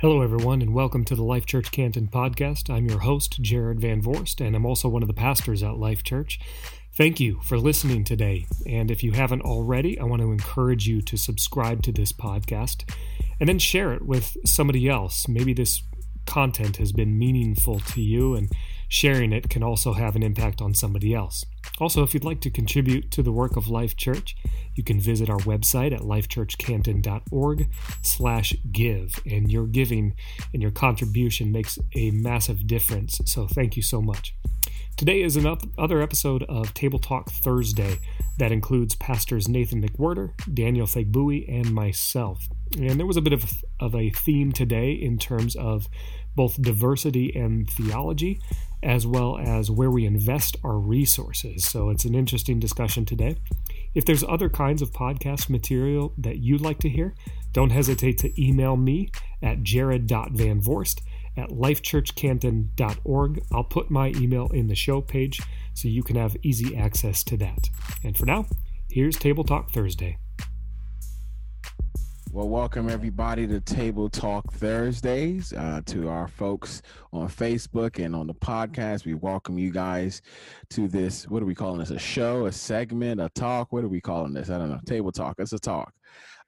Hello, everyone, and welcome to the Life Church Canton podcast. I'm your host, Jared Van Voorst, and I'm also one of the pastors at Life Church. Thank you for listening today. And if you haven't already, I want to encourage you to subscribe to this podcast and then share it with somebody else. Maybe this content has been meaningful to you, and sharing it can also have an impact on somebody else. Also, if you'd like to contribute to the work of Life Church, you can visit our website at lifechurchcanton.org slash give. And your giving and your contribution makes a massive difference. So thank you so much. Today is another episode of Table Talk Thursday that includes pastors Nathan McWhirter, Daniel Fagbui, and myself. And there was a bit of, of a theme today in terms of both diversity and theology, as well as where we invest our resources. So it's an interesting discussion today. If there's other kinds of podcast material that you'd like to hear, don't hesitate to email me at jared.vanvoorst at lifechurchcanton.org. I'll put my email in the show page so you can have easy access to that. And for now, here's Table Talk Thursday. Well, welcome everybody to Table Talk Thursdays. Uh, to our folks on Facebook and on the podcast, we welcome you guys to this. What are we calling this? A show, a segment, a talk? What are we calling this? I don't know. Table Talk. It's a talk.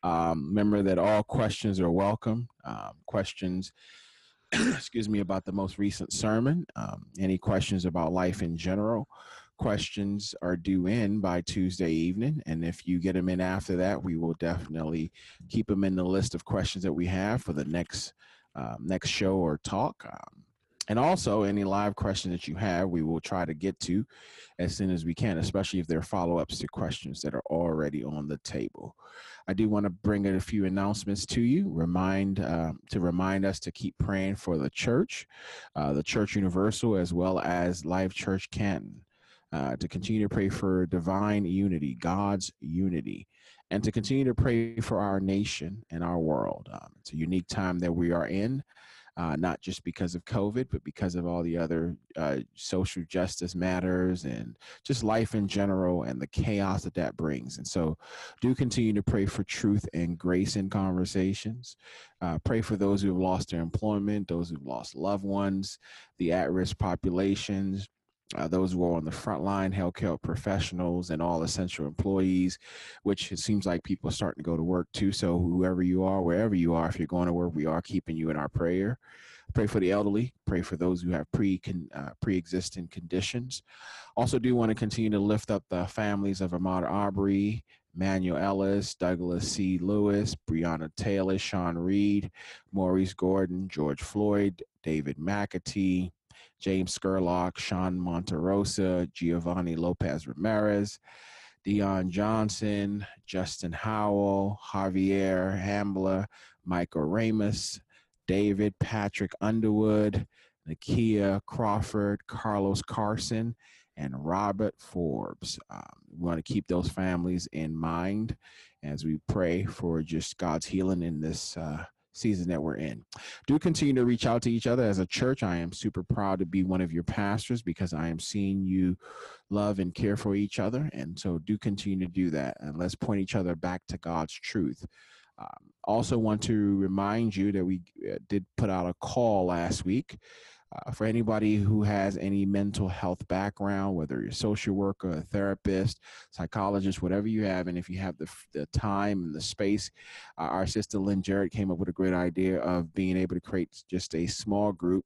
Um, remember that all questions are welcome. Um, questions, excuse me, about the most recent sermon. Um, any questions about life in general? Questions are due in by Tuesday evening. And if you get them in after that, we will definitely keep them in the list of questions that we have for the next um, next show or talk. Um, and also, any live questions that you have, we will try to get to as soon as we can, especially if there are follow ups to questions that are already on the table. I do want to bring in a few announcements to you. Remind uh, to remind us to keep praying for the church, uh, the Church Universal, as well as Life Church Canton uh, to continue to pray for divine unity, God's unity, and to continue to pray for our nation and our world. Um, it's a unique time that we are in. Uh, not just because of COVID, but because of all the other uh, social justice matters and just life in general and the chaos that that brings. And so, do continue to pray for truth and grace in conversations. Uh, pray for those who have lost their employment, those who've lost loved ones, the at risk populations uh, those who are on the front line, healthcare professionals, and all essential employees, which it seems like people are starting to go to work too. So, whoever you are, wherever you are, if you're going to work, we are keeping you in our prayer. Pray for the elderly. Pray for those who have pre uh, pre-existing conditions. Also, do want to continue to lift up the families of Ahmaud Arbery, Manuel Ellis, Douglas C. Lewis, Breonna Taylor, Sean Reed, Maurice Gordon, George Floyd, David McAtee, James Scurlock, Sean Monterosa, Giovanni Lopez Ramirez, Dion Johnson, Justin Howell, Javier Ambler, Michael Ramos, David Patrick Underwood, Nakia Crawford, Carlos Carson, and Robert Forbes. Um, we want to keep those families in mind as we pray for just God's healing in this uh, season that we're in. Do continue to reach out to each other as a church. I am super proud to be one of your pastors because I am seeing you love and care for each other. And so do continue to do that. And let's point each other back to God's truth. Um, also, want to remind you that we uh, did put out a call last week uh, for anybody who has any mental health background, whether you're a social worker, a therapist, psychologist, whatever you have, and if you have the, the time and the space, uh, our sister Lynn Jarrett came up with a great idea of being able to create just a small group.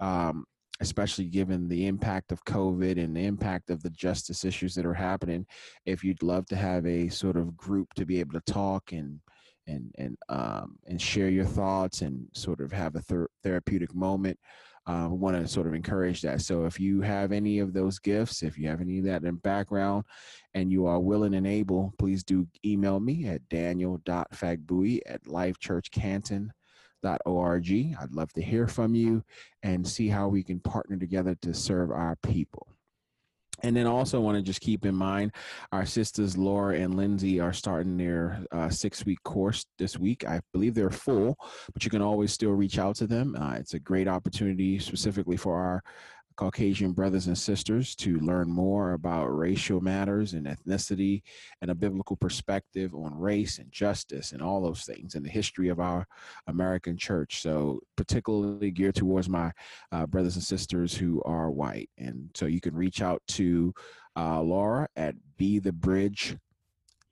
Um, especially given the impact of COVID and the impact of the justice issues that are happening, if you'd love to have a sort of group to be able to talk and and and um, and share your thoughts and sort of have a ther- therapeutic moment, uh, want to sort of encourage that. So if you have any of those gifts, if you have any of that in background and you are willing and able, please do email me at daniel.fagbui at lifechurchcanton.org. I'd love to hear from you and see how we can partner together to serve our people. And then also want to just keep in mind our sisters Laura and Lindsay are starting their uh, six week course this week. I believe they're full, but you can always still reach out to them. Uh, it's a great opportunity specifically for our Caucasian brothers and sisters to learn more about racial matters and ethnicity and a biblical perspective on race and justice and all those things and the history of our American church. So, particularly geared towards my uh, brothers and sisters who are white. And so you can reach out to uh, Laura at Be the Bridge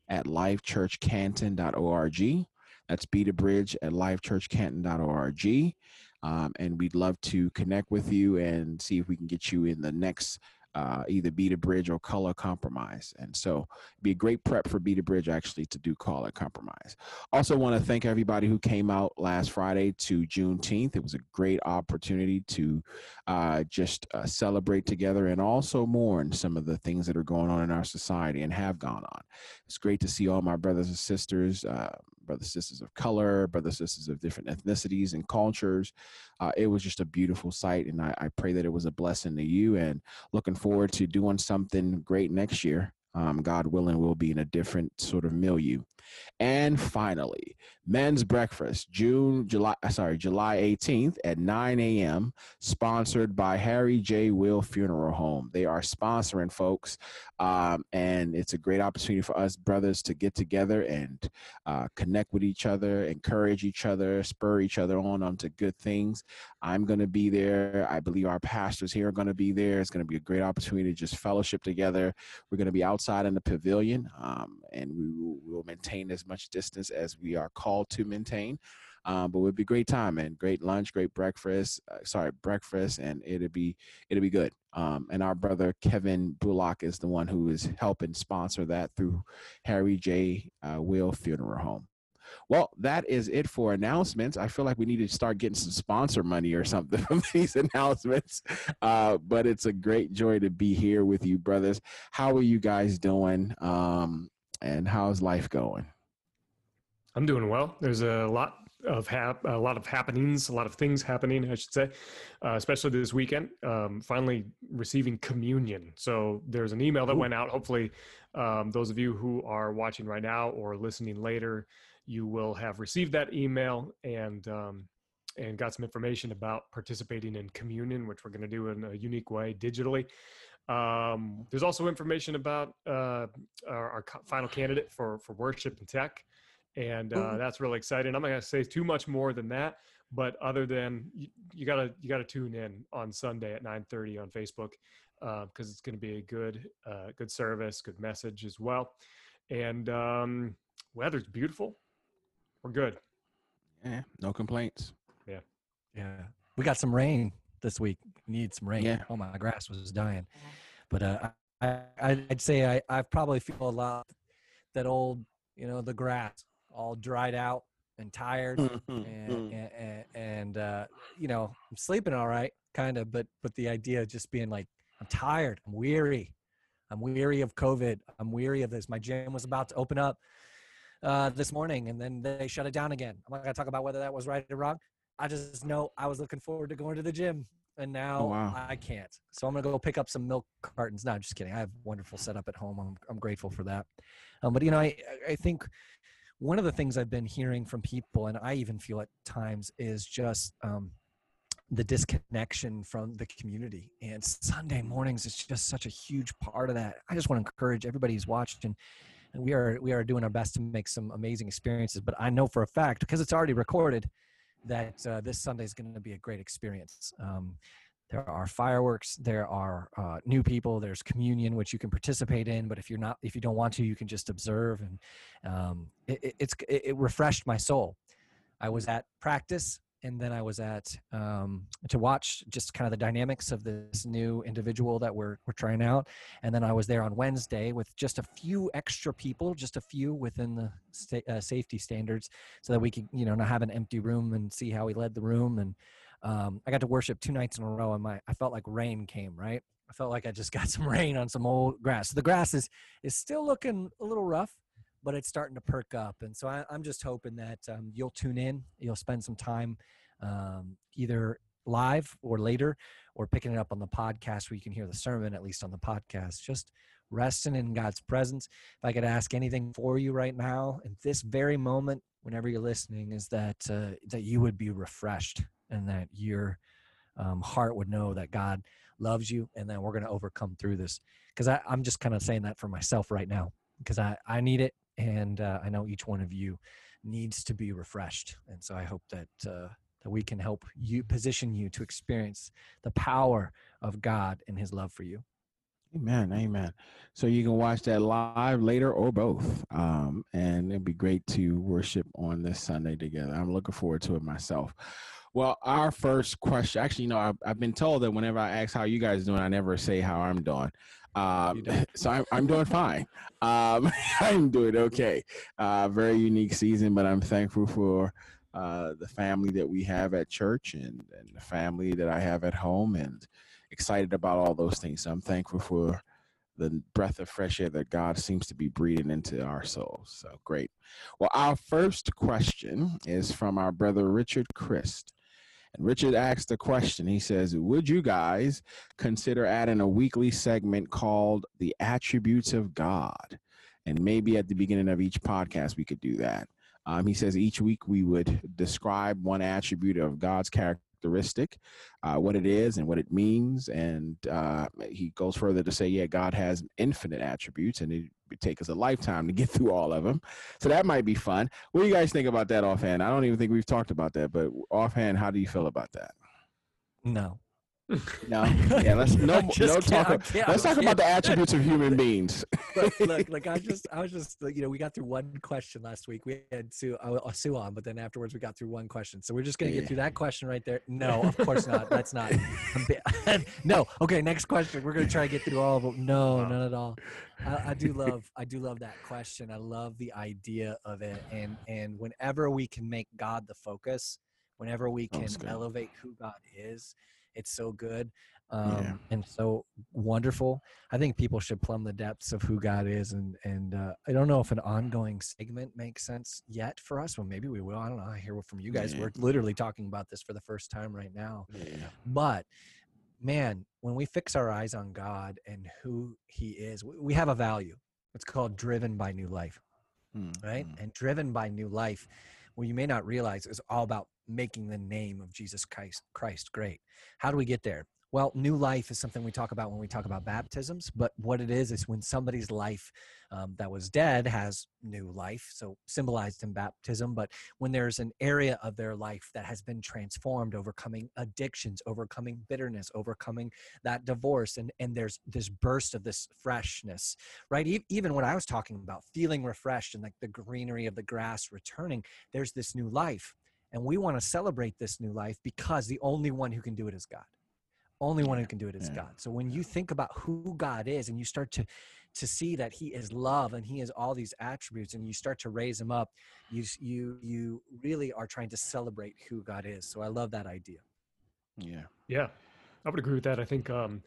at lifechurchcanton.org. That's Be the Bridge at lifechurchcanton.org. Um, and we'd love to connect with you and see if we can get you in the next uh, either Be the Bridge or Color Compromise. And so be a great prep for Be the Bridge actually to do Color Compromise. Also want to thank everybody who came out last Friday to Juneteenth. It was a great opportunity to uh, just uh, celebrate together and also mourn some of the things that are going on in our society and have gone on. It's great to see all my brothers and sisters, uh, brothers sisters of color, brothers sisters of different ethnicities and cultures. Uh, it was just a beautiful sight, and I, I pray that it was a blessing to you. And looking forward to doing something great next year. Um, God willing, we'll be in a different sort of milieu. And finally, men's breakfast, June, July, uh, sorry, July 18th at 9 a.m., sponsored by Harry J. Will Funeral Home. They are sponsoring folks, um, and it's a great opportunity for us brothers to get together and uh, connect with each other, encourage each other, spur each other on onto good things. I'm going to be there. I believe our pastors here are going to be there. It's going to be a great opportunity to just fellowship together. We're going to be outside in the pavilion, um, and we will we'll maintain as much distance as we are called to maintain. Um, but it would be great time and great lunch, great breakfast. Uh, sorry, breakfast, and it'll be it'll be good. Um, and our brother Kevin Bullock is the one who is helping sponsor that through Harry J. Uh, Will Funeral Home. Well, that is it for announcements. I feel like we need to start getting some sponsor money or something from these announcements. Uh, but it's a great joy to be here with you, brothers. How are you guys doing? Um, and how's life going? I'm doing well. There's a lot of hap- a lot of happenings, a lot of things happening, I should say, uh, especially this weekend. Um, finally receiving communion. So there's an email that Ooh. went out. Hopefully, um, those of you who are watching right now or listening later, you will have received that email and um, and got some information about participating in communion, which we're going to do in a unique way digitally. Um, there's also information about uh, our, our, final candidate for for worship and tech and uh, that's really exciting. I'm not going to say too much more than that, but other than you, you, gotta you gotta tune in on Sunday at 9:30 on Facebook because uh, it's going to be a good uh, good service, good message as well, and um, weather's beautiful. We're good. Yeah, no complaints. Yeah, yeah. We got some rain this week. Need some rain. Yeah. Oh my grass was dying, but uh, I, I'd say I I probably feel a lot that old you know the grass all dried out and tired mm-hmm, and, mm. and, and uh, you know i'm sleeping all right kind of but but the idea of just being like i'm tired i'm weary i'm weary of covid i'm weary of this my gym was about to open up uh, this morning and then they shut it down again i'm not going to talk about whether that was right or wrong i just know i was looking forward to going to the gym and oh, now oh, wow. I can't. So I'm gonna go pick up some milk cartons. No, just kidding. I have wonderful setup at home. I'm I'm grateful for that. Um, but you know, I I think one of the things I've been hearing from people, and I even feel at times, is just um, the disconnection from the community. And Sunday mornings is just such a huge part of that. I just want to encourage everybody who's watching. And we are we are doing our best to make some amazing experiences. But I know for a fact because it's already recorded that uh, this Sunday is going to be a great experience. Um, there are fireworks there are uh, new people there's communion which you can participate in but if you're not if you don't want to you can just observe and um, it, it's it refreshed my soul i was at practice and then i was at um, to watch just kind of the dynamics of this new individual that we're, we're trying out and then i was there on wednesday with just a few extra people just a few within the sta- uh, safety standards so that we could you know not have an empty room and see how he led the room and um, I got to worship two nights in a row, and my I felt like rain came. Right, I felt like I just got some rain on some old grass. So the grass is is still looking a little rough, but it's starting to perk up. And so I, am just hoping that um, you'll tune in, you'll spend some time um, either live or later, or picking it up on the podcast where you can hear the sermon at least on the podcast. Just resting in God's presence. If I could ask anything for you right now, in this very moment, whenever you're listening, is that uh, that you would be refreshed and that your um, heart would know that God loves you, and that we're going to overcome through this. Because I'm just kind of saying that for myself right now because I, I need it. And uh, I know each one of you needs to be refreshed. And so I hope that, uh, that we can help you position you to experience the power of God and his love for you. Amen. Amen. So you can watch that live later or both. Um, and it'd be great to worship on this Sunday together. I'm looking forward to it myself. Well, our first question, actually, you know, I've, I've been told that whenever I ask how you guys doing, I never say how I'm doing. Um, so I'm, I'm doing fine. Um, I'm doing okay. Uh, very unique season, but I'm thankful for uh, the family that we have at church and, and the family that I have at home and excited about all those things. So I'm thankful for the breath of fresh air that God seems to be breathing into our souls. So great. Well, our first question is from our brother Richard Christ. And Richard asked a question. He says, Would you guys consider adding a weekly segment called The Attributes of God? And maybe at the beginning of each podcast, we could do that. Um, he says each week we would describe one attribute of God's characteristic, uh, what it is and what it means. And uh, he goes further to say, yeah, God has infinite attributes, and it take us a lifetime to get through all of them. So that might be fun. What do you guys think about that offhand? I don't even think we've talked about that, but offhand, how do you feel about that? No. No, yeah, let's no, no talk. let's talk about the attributes of human beings. look, look, like I just, I was just, you know, we got through one question last week. We had Sue, uh, Sue on, but then afterwards we got through one question. So we're just gonna get through that question right there. No, of course not. That's not. no. Okay, next question. We're gonna try to get through all of them. No, none at all. I, I do love, I do love that question. I love the idea of it, and and whenever we can make God the focus, whenever we can elevate who God is it's so good um, yeah. and so wonderful. I think people should plumb the depths of who God is, and and uh, I don't know if an ongoing segment makes sense yet for us. Well, maybe we will. I don't know. I hear from you guys. Yeah. We're literally talking about this for the first time right now. Yeah. But man, when we fix our eyes on God and who He is, we have a value. It's called driven by new life, mm-hmm. right? And driven by new life, what you may not realize is all about making the name of Jesus Christ, Christ great. How do we get there? Well, new life is something we talk about when we talk about baptisms, but what it is is when somebody's life um, that was dead has new life, so symbolized in baptism. But when there's an area of their life that has been transformed, overcoming addictions, overcoming bitterness, overcoming that divorce, and, and there's this burst of this freshness, right? E- even when I was talking about feeling refreshed and like the greenery of the grass returning, there's this new life. And we want to celebrate this new life because the only one who can do it is God. Only one who can do it is yeah. God. So when you think about who God is and you start to to see that he is love and he has all these attributes and you start to raise him up, you you you really are trying to celebrate who God is. So I love that idea. Yeah. Yeah. I would agree with that. I think um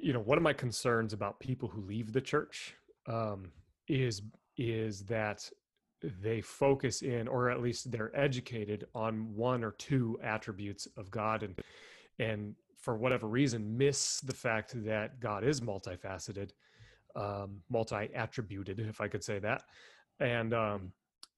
you know, one of my concerns about people who leave the church um is is that they focus in or at least they're educated on one or two attributes of god and and for whatever reason miss the fact that god is multifaceted um, multi-attributed if i could say that and um,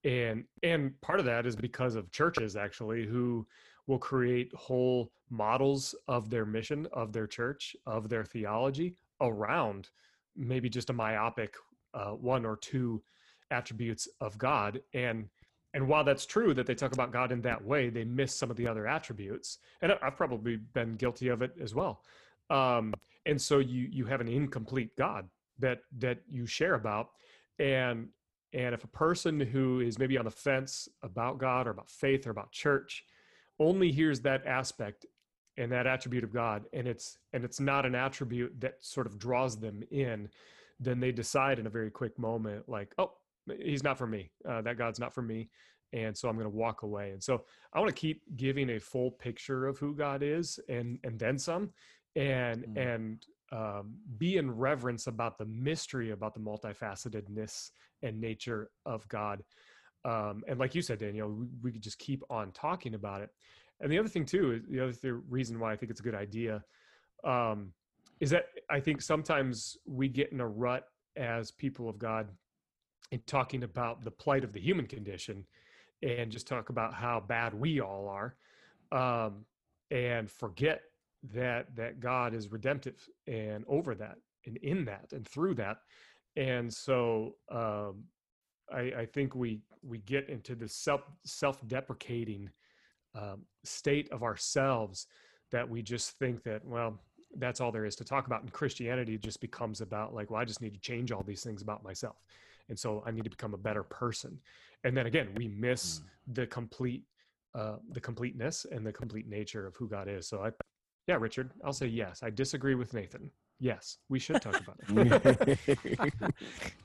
and and part of that is because of churches actually who will create whole models of their mission of their church of their theology around maybe just a myopic uh, one or two attributes of God. And and while that's true that they talk about God in that way, they miss some of the other attributes. And I've probably been guilty of it as well. Um, and so you you have an incomplete God that that you share about. And and if a person who is maybe on the fence about God or about faith or about church only hears that aspect and that attribute of God, and it's and it's not an attribute that sort of draws them in, then they decide in a very quick moment, like, oh, he's not for me. Uh, that God's not for me. And so I'm going to walk away. And so I want to keep giving a full picture of who God is and, and then some and, mm. and, um, be in reverence about the mystery about the multifacetedness and nature of God. Um, and like you said, Daniel, we, we could just keep on talking about it. And the other thing too, is the other th- reason why I think it's a good idea, um, is that I think sometimes we get in a rut as people of God in talking about the plight of the human condition and just talk about how bad we all are um, and forget that that God is redemptive and over that and in that and through that. And so um, I, I think we we get into the self self deprecating um, state of ourselves that we just think that well that's all there is to talk about and christianity just becomes about like well i just need to change all these things about myself and so i need to become a better person. And then again we miss mm. the complete uh, the completeness and the complete nature of who god is. So i yeah richard i'll say yes. I disagree with nathan. Yes we should talk about it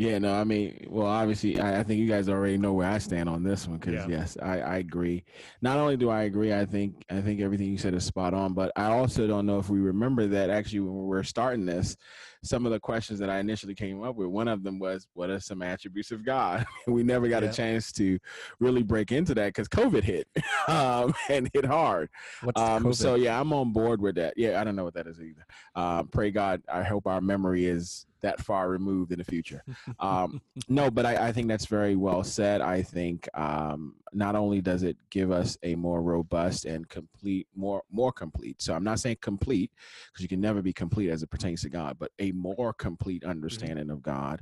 Yeah, no, I mean, well, obviously, I, I, think you guys already know where I stand on this one because yeah. yes, I, I agree. Not only do I agree, I think I think everything you said is spot on, but I also don't know if we remember that actually when we were starting this, some of the questions that I initially came up with, one of them was, "What are some attributes of God?" we never got yeah. a chance to really break into that because COVID hit um, and hit hard. Um, so yeah, I'm on board with that. Yeah, I don't know what that is either. Um, pray God, I hope our memory is that far removed in the future. Um, no, but I, I, think that's very well said. I think um, not only does it give us a more robust and complete, more more complete. So I'm not saying complete because you can never be complete as it pertains to God, but a more complete mm-hmm. understanding mm-hmm. of God.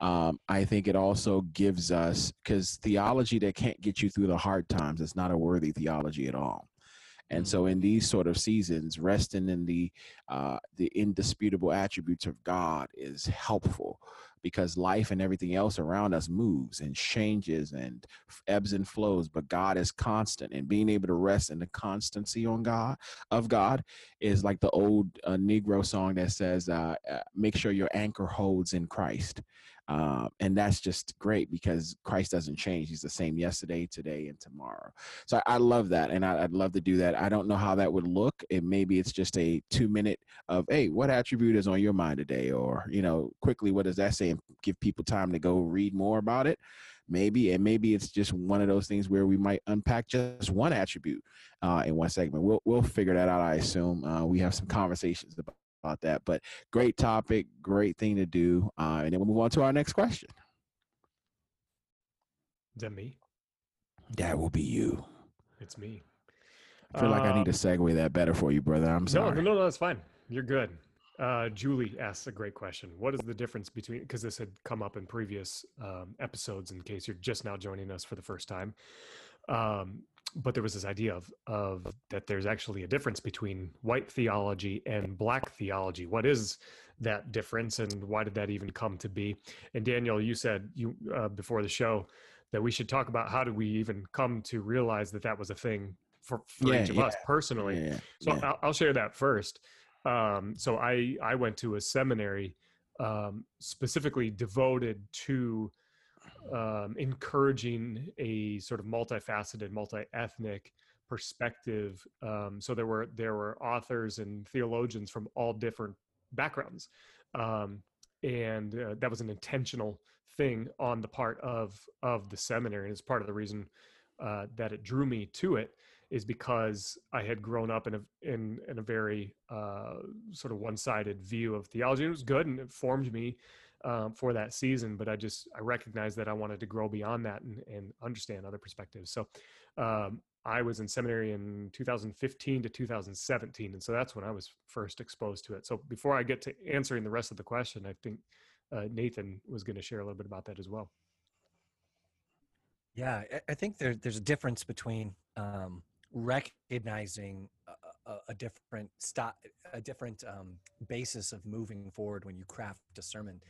Um, I think it also gives us because theology that can't get you through the hard times is not a worthy theology at all. And so, in these sort of seasons, resting in the uh, the indisputable attributes of God is helpful because life and everything else around us moves and changes and ebbs and flows. But God is constant, and being able to rest in the constancy on God of God is like the old uh, Negro song that says, uh, uh "Make sure your anchor holds in Christ." Um, and that's just great because Christ doesn't change. He's the same yesterday, today, and tomorrow. So I, I love that. And I, would love to do that. I don't know how that would look. And maybe it's just a two minute of, hey, what attribute is on your mind today? Or, you know, quickly, what does that say? And give people time to go read more about it maybe and maybe it's just one of those things where we might unpack just one attribute uh, in one segment we'll, we'll figure that out i assume uh, we have some conversations about about that. But great topic, great thing to do. Uh, and then we'll move on to our next question. Is that me? That will be you. It's me. I feel like I need to um, segue that better for you, brother. I'm sorry. No, no, no, that's fine. You're good. Uh, Julie asks a great question. What is the difference between, because this had come up in previous um, episodes in case you're just now joining us for the first time. Um, but there was this idea of of that there's actually a difference between white theology and black theology. What is that difference, and why did that even come to be? And Daniel, you said you uh, before the show that we should talk about how did we even come to realize that that was a thing for, for yeah, each of yeah. us personally. Yeah, so I'll, I'll, share that first. Um, so I I went to a seminary um, specifically devoted to um, encouraging a sort of multifaceted, multi-ethnic perspective. Um, so there were there were authors and theologians from all different backgrounds, um, and uh, that was an intentional thing on the part of of the seminary, and it's part of the reason uh, that it drew me to it is because I had grown up in a in in a very uh, sort of one-sided view of theology. It was good and it formed me um, for that season, but I just I recognized that I wanted to grow beyond that and, and understand other perspectives. So um, I was in seminary in 2015 to 2017, and so that's when I was first exposed to it. So before I get to answering the rest of the question, I think uh, Nathan was going to share a little bit about that as well. Yeah, I think there, there's a difference between um, recognizing a, a, different stop, a different um, basis of moving forward when you craft a sermon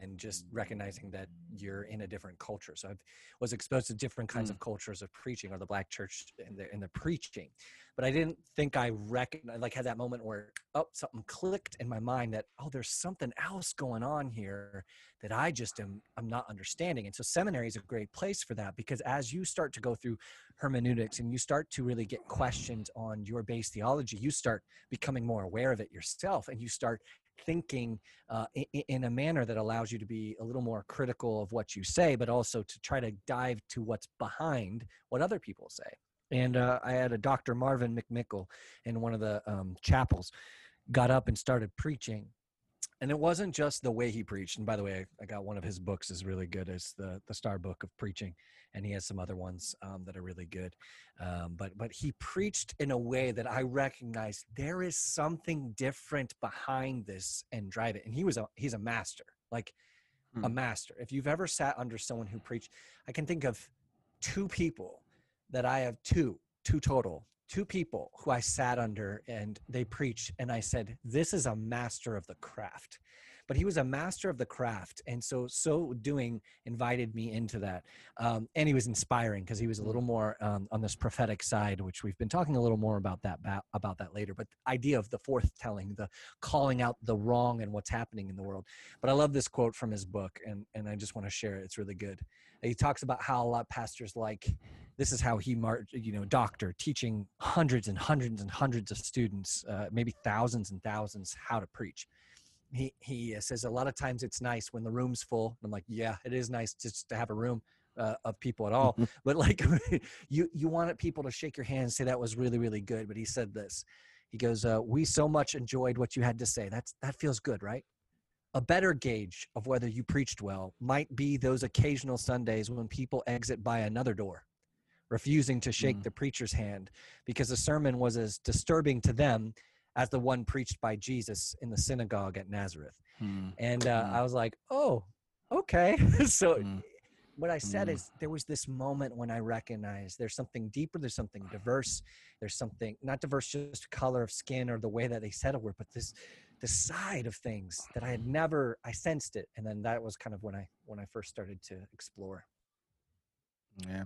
and just recognizing that you're in a different culture. So I was exposed to different kinds mm. of cultures of preaching or the black church and the, and the preaching, but I didn't think I recognized, like had that moment where, oh, something clicked in my mind that, oh, there's something else going on here that I just am, I'm not understanding. And so seminary is a great place for that because as you start to go through hermeneutics and you start to really get questioned on your base theology, you start becoming more aware of it yourself and you start thinking uh, in, in, a manner that allows you to be a little more critical of what you say, but also to try to dive to what's behind what other people say. And uh, I had a Dr. Marvin McMickle in one of the um, chapels, got up and started preaching. And it wasn't just the way he preached. And by the way, I, I got one of his books is really good. It's the the Star Book of Preaching, and he has some other ones um, that are really good. Um, but but he preached in a way that I recognized there is something different behind this and drive it. And he was a he's a master, like hmm. a master. If you've ever sat under someone who preached, I can think of two people that I have two two total two people who I sat under and they preached, and I said, This is a master of the craft. But he was a master of the craft. And so, so doing invited me into that. Um, and he was inspiring because he was a little more um, on this prophetic side, which we've been talking a little more about that, about that later. But the idea of the forth telling, the calling out the wrong and what's happening in the world. But I love this quote from his book, and, and I just want to share it. It's really good. He talks about how a lot of pastors like this is how he marched, you know, doctor teaching hundreds and hundreds and hundreds of students, uh, maybe thousands and thousands, how to preach. He he uh, says a lot of times it's nice when the room's full. I'm like, yeah, it is nice just to have a room uh, of people at all. but like, you you wanted people to shake your hand and say that was really really good. But he said this. He goes, uh, "We so much enjoyed what you had to say. That's that feels good, right?" A better gauge of whether you preached well might be those occasional Sundays when people exit by another door refusing to shake mm. the preacher's hand because the sermon was as disturbing to them as the one preached by Jesus in the synagogue at Nazareth. Mm. And uh, mm. I was like, oh, okay. so hmm. what I said hmm. is there was this moment when I recognized there's something deeper, there's something diverse, there's something not diverse just color of skin or the way that they said a word, but this the side of things that I had never I sensed it. And then that was kind of when I when I first started to explore. Yeah.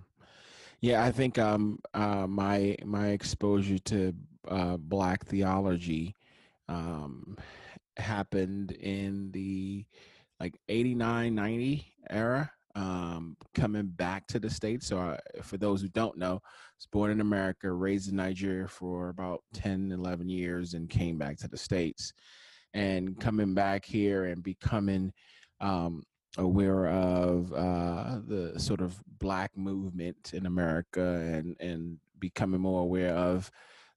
Yeah, I think um, uh, my my exposure to uh, Black theology um, happened in the like 89, 90 era, um, coming back to the States. So, I, for those who don't know, I was born in America, raised in Nigeria for about 10, 11 years, and came back to the States. And coming back here and becoming um, aware of uh, the sort of black movement in America and and becoming more aware of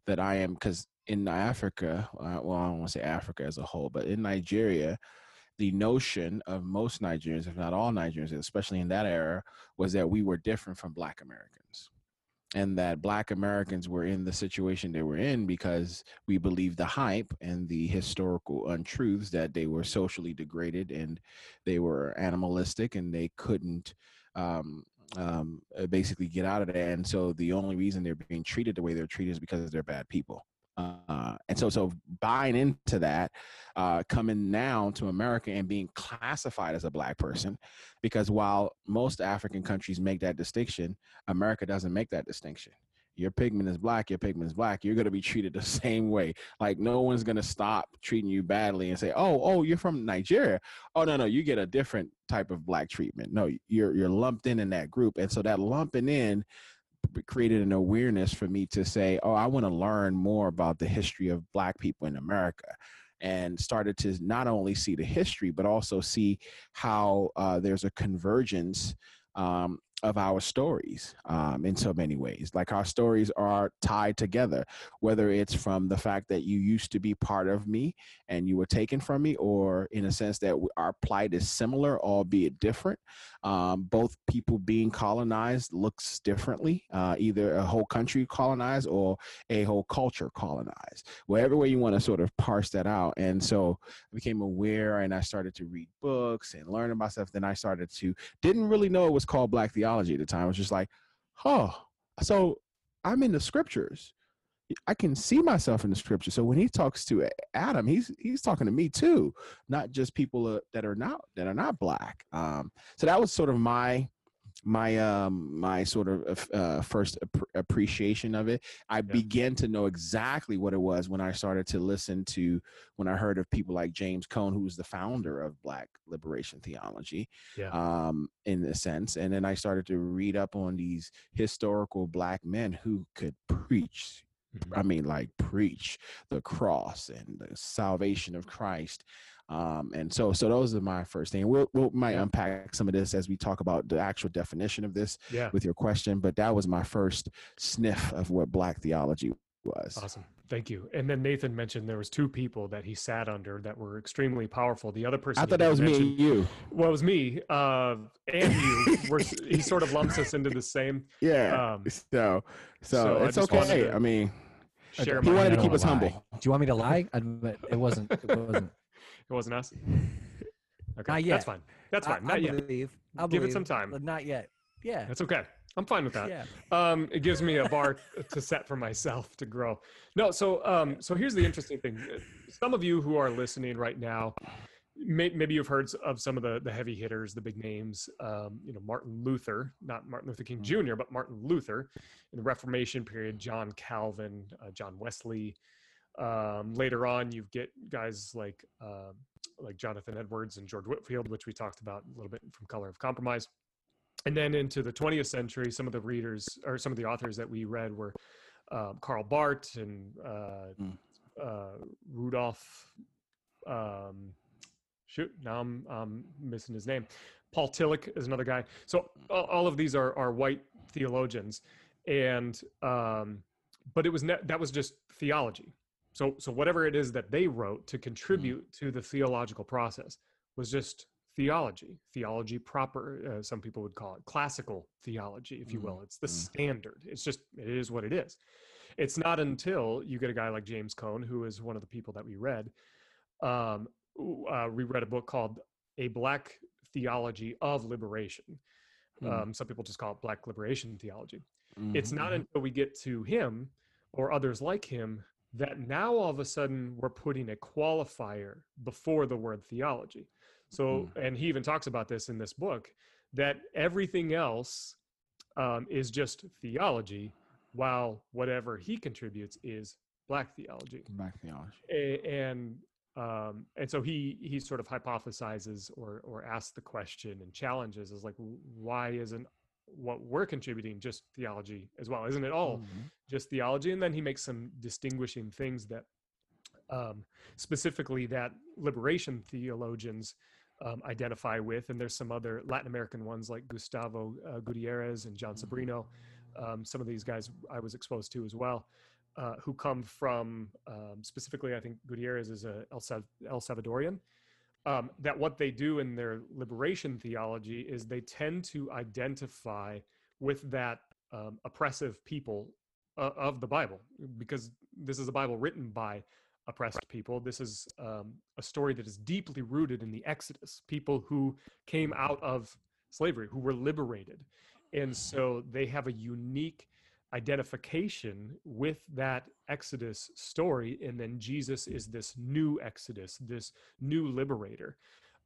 that I am because in Africa, uh, well, I don't want to say Africa as a whole, but in Nigeria, the notion of most Nigerians, if not all Nigerians, especially in that era, was that we were different from Black Americans and that black americans were in the situation they were in because we believed the hype and the historical untruths that they were socially degraded and they were animalistic and they couldn't um, um, uh, basically get out of there and so the only reason they're being treated the way they're treated is because they're bad people uh, and so, so buying into that, uh, coming now to America and being classified as a black person, because while most African countries make that distinction, America doesn't make that distinction. Your pigment is black, your pigment is black. You're going to be treated the same way. Like no one's going to stop treating you badly and say, "Oh, oh, you're from Nigeria." Oh, no, no, you get a different type of black treatment. No, you're you're lumped in in that group, and so that lumping in created an awareness for me to say, oh, I want to learn more about the history of Black people in America. And started to not only see the history, but also see how uh, there's a convergence um, of our stories um, in so many ways. Like our stories are tied together, whether it's from the fact that you used to be part of me and you were taken from me, or in a sense that our plight is similar, albeit different. Um, both people being colonized looks differently, uh, either a whole country colonized or a whole culture colonized. Whatever way you want to sort of parse that out. And so I became aware and I started to read books and learn about stuff. Then I started to, didn't really know it was called Black theology theology at the time. I was just like, huh. So I'm in the scriptures. I can see myself in the scripture. So when he talks to Adam, he's he's talking to me too, not just people uh, that are not that are not black. Um, so that was sort of my my um my sort of uh, first ap- appreciation of it i yeah. began to know exactly what it was when i started to listen to when i heard of people like james cone who's the founder of black liberation theology yeah. um in a sense and then i started to read up on these historical black men who could preach mm-hmm. i mean like preach the cross and the salvation of christ um, and so, so those are my first thing. We'll, we'll might yeah. unpack some of this as we talk about the actual definition of this yeah. with your question. But that was my first sniff of what Black theology was. Awesome. Thank you. And then Nathan mentioned there was two people that he sat under that were extremely powerful. The other person I thought that was me and you. Well, it was me uh, and you. We're, he sort of lumps us into the same. Yeah. Um, so, so, so it's okay. I mean, share he wanted to keep us lie. humble. Do you want me to lie? Admit it wasn't. It wasn't. It wasn't us. Okay, not yet. That's fine. That's fine. Not I yet. Believe. I'll Give believe, it some time. Not yet. Yeah. That's okay. I'm fine with that. Yeah. Um, it gives me a bar to set for myself to grow. No, so um, so here's the interesting thing. Some of you who are listening right now, may, maybe you've heard of some of the the heavy hitters, the big names. Um, you know, Martin Luther, not Martin Luther King mm. Jr., but Martin Luther in the Reformation period. John Calvin, uh, John Wesley. Um, later on, you get guys like uh, like Jonathan Edwards and George Whitefield, which we talked about a little bit from Color of Compromise and then into the 20th century, some of the readers or some of the authors that we read were um, Karl Barth and uh, mm. uh, Rudolph. Um, shoot, now I'm, I'm missing his name. Paul Tillich is another guy. So all of these are are white theologians, and um, but it was ne- that was just theology. So so whatever it is that they wrote to contribute mm. to the theological process was just theology, theology proper, uh, some people would call it classical theology, if you will. Mm-hmm. It's the mm-hmm. standard. It's just, it is what it is. It's not until you get a guy like James Cone, who is one of the people that we read. Um, uh, we read a book called A Black Theology of Liberation. Mm-hmm. Um, some people just call it Black Liberation Theology. Mm-hmm. It's not mm-hmm. until we get to him or others like him that now all of a sudden we're putting a qualifier before the word theology. So, mm. and he even talks about this in this book that everything else um, is just theology, while whatever he contributes is black theology. Black theology. A, and um, and so he he sort of hypothesizes or or asks the question and challenges is like why isn't what we're contributing just theology as well isn't it all mm-hmm. just theology and then he makes some distinguishing things that um, specifically that liberation theologians um, identify with. And there's some other Latin American ones like Gustavo uh, Gutierrez and Jon Sobrino. Um, some of these guys I was exposed to as well, uh, who come from um, specifically, I think Gutierrez is a El, El Salvadorian. Um, that what they do in their liberation theology is they tend to identify with that um, oppressive people uh, of the Bible because this is a Bible written by oppressed people. This is um, a story that is deeply rooted in the Exodus, people who came out of slavery, who were liberated. And so they have a unique identification with that Exodus story. And then Jesus is this new Exodus, this new liberator.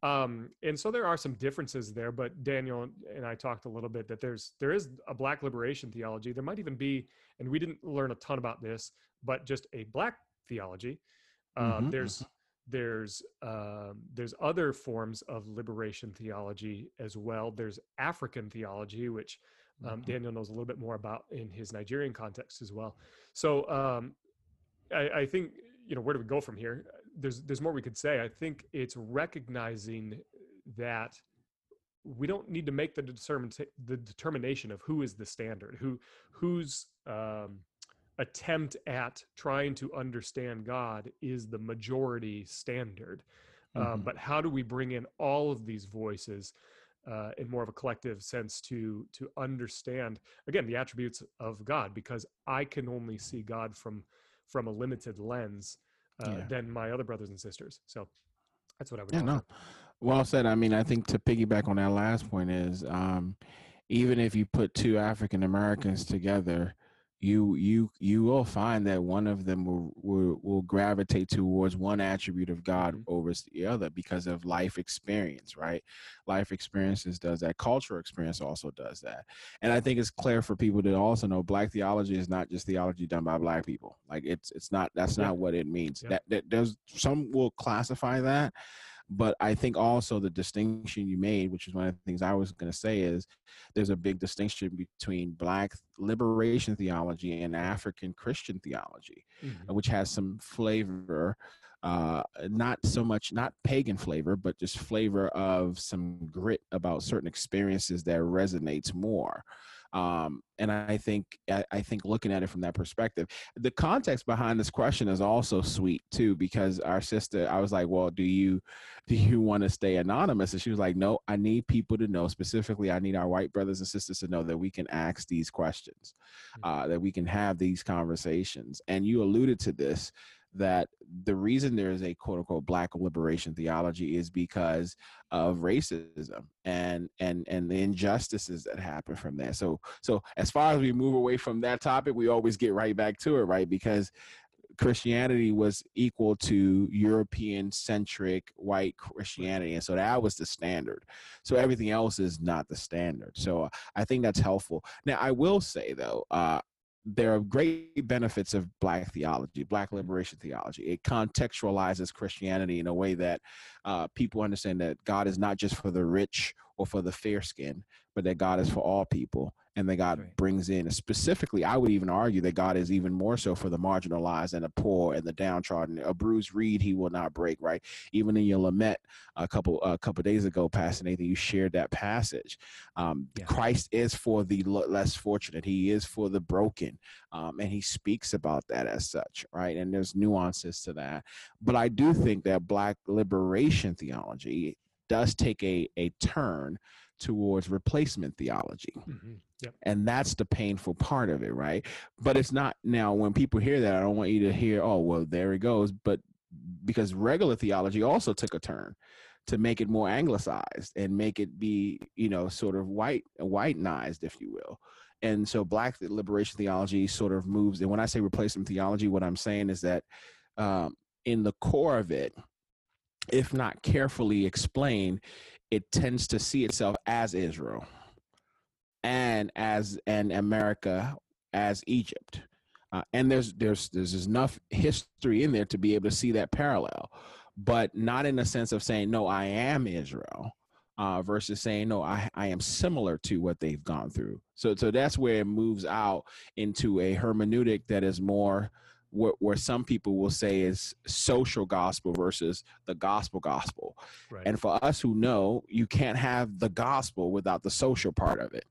Um, and so there are some differences there, but Daniel and I talked a little bit that there's there is a black liberation theology. There might even be, and we didn't learn a ton about this, but just a black theology. Uh, mm-hmm. There's mm-hmm. there's um, there's other forms of liberation theology as well. There's African theology, which um, mm-hmm. Daniel knows a little bit more about in his Nigerian context as well. So um, I, I think you know where do we go from here? There's there's more we could say. I think it's recognizing that we don't need to make the determin- the determination of who is the standard, who whose um, attempt at trying to understand God is the majority standard. Um, mm-hmm. Um, but how do we bring in all of these voices uh, in more of a collective sense to to understand again the attributes of God? Because I can only see God from from a limited lens uh, yeah. than my other brothers and sisters. So that's what I would. Yeah, no. Well said. I mean, I think to piggyback on that last point is um, even if you put two African Americans together, you you you will find that one of them will will, will gravitate towards one attribute of God mm-hmm. over the other because of life experience, right? Life experiences does that. Cultural experience also does that. And I think it's clear for people to also know black theology is not just theology done by black people. Like it's it's not that's yeah. not what it means. Yeah. That, that there's some will classify that but I think also the distinction you made, which is one of the things I was going to say, is there's a big distinction between Black liberation theology and African Christian theology, mm-hmm. which has some flavor, uh, not so much not pagan flavor, but just flavor of some grit about certain experiences that resonates more. Um, and I think I, think looking at it from that perspective, the context behind this question is also sweet too, because our sister, I was like, well, do you do you want to stay anonymous? And she was like, no, I need people to know specifically. I need our white brothers and sisters to know that we can ask these questions, mm. uh, that we can have these conversations. And you alluded to this that the reason there is a quote unquote black liberation theology is because of racism and and and the injustices that happen from that so so as far as we move away from that topic we always get right back to it right because Christianity was equal to European centric white Christianity. And so that was the standard. So everything else is not the standard. So I think that's helpful. Now, I will say, though, uh, there are great benefits of black theology black liberation theology. It contextualizes christianity in a way that uh, people understand that god is not just for the rich or for the fair skin but that god is for all people and that God right. brings in. Specifically, I would even argue that God is even more so for the marginalized and the poor and the downtrodden. A bruised reed he will not break. Right. Even in your lament a couple a couple days ago, Pastor Nathan, you shared that passage. Um, yeah. Christ is for the less fortunate. He is for the broken, um, and he speaks about that as such. Right. And there's nuances to that, but I do think that Black liberation theology does take a a turn towards replacement theology. Mm-hmm. Yep. And that's the painful part of it, right? But it's not now when people hear that, I don't want you to hear, oh, well, there it goes. But because regular theology also took a turn to make it more anglicized and make it be, you know, sort of white whitenized, if you will. And so black liberation theology sort of moves. And when I say replacement theology, what I'm saying is that um, in the core of it, if not carefully explained, it tends to see itself as Israel and as and America as Egypt. Uh, and there's there's there's enough history in there to be able to see that parallel, but not in the sense of saying no, I am Israel, uh, versus saying no, I I am similar to what they've gone through. So so that's where it moves out into a hermeneutic that is more where, where some people will say is social gospel versus the gospel gospel. Right. And for us who know, you can't have the gospel without the social part of it.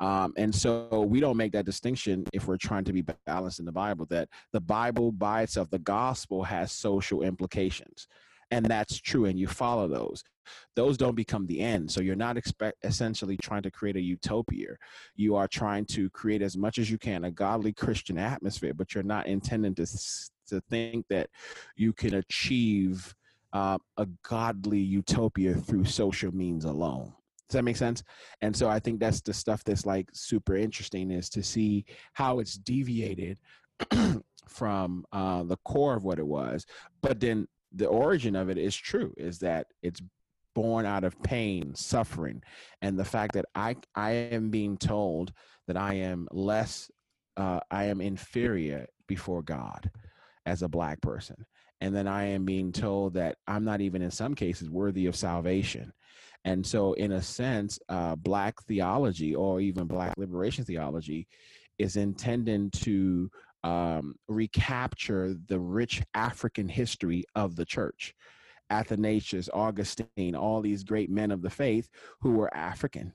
Um, and so we don't make that distinction if we're trying to be balanced in the Bible, that the Bible by itself, the gospel has social implications. And that's true, and you follow those those don't become the end. So you're not expect essentially trying to create a utopia. You are trying to create as much as you can a godly Christian atmosphere, but you're not intending to to think that you can achieve uh, a godly utopia through social means alone. Does that make sense? And so I think that's the stuff that's like super interesting is to see how it's deviated from uh, the core of what it was, but then the origin of it is true is that it's born out of pain, suffering, and the fact that I I am being told that I am less, uh, I am inferior before God as a black person, and then I am being told that I'm not even in some cases worthy of salvation. And so, in a sense, uh, black theology or even black liberation theology is intended to um, recapture the rich African history of the church. Athanasius, Augustine, all these great men of the faith who were African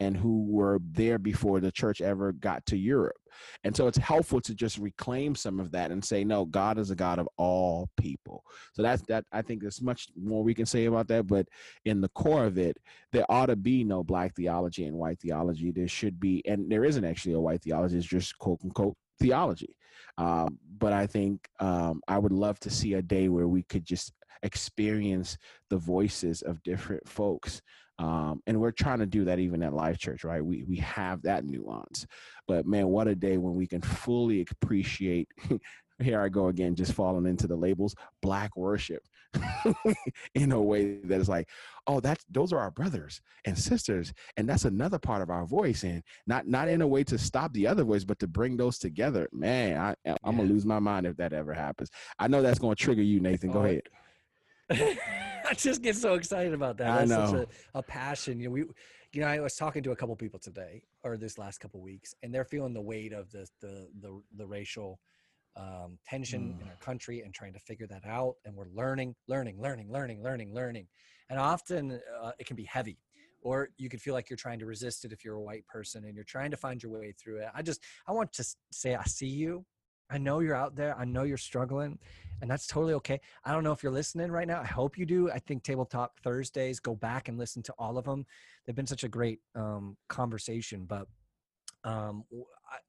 and who were there before the church ever got to Europe. And so it's helpful to just reclaim some of that and say, no, God is a God of all people. So that's that I think there's much more we can say about that. But in the core of it, there ought to be no black theology and white theology. There should be, and there isn't actually a white theology, it's just quote unquote theology. Um, but I think um, I would love to see a day where we could just experience the voices of different folks. Um, and we're trying to do that even at Life Church, right? We we have that nuance. But man, what a day when we can fully appreciate here I go again, just falling into the labels, black worship in a way that is like, oh, that's those are our brothers and sisters, and that's another part of our voice, and not not in a way to stop the other voice, but to bring those together. Man, I, I'm yeah. gonna lose my mind if that ever happens. I know that's gonna trigger you, Nathan. Go ahead. I just get so excited about that. That's I know. such a, a, passion. You know, we, you know, I was talking to a couple people today or this last couple weeks, and they're feeling the weight of the the the, the racial um, tension mm. in our country and trying to figure that out. And we're learning, learning, learning, learning, learning, learning, and often uh, it can be heavy or you could feel like you're trying to resist it if you're a white person and you're trying to find your way through it. I just I want to say I see you. I know you're out there. I know you're struggling, and that's totally okay. I don't know if you're listening right now. I hope you do. I think Table Talk Thursdays, go back and listen to all of them. They've been such a great um, conversation, but um,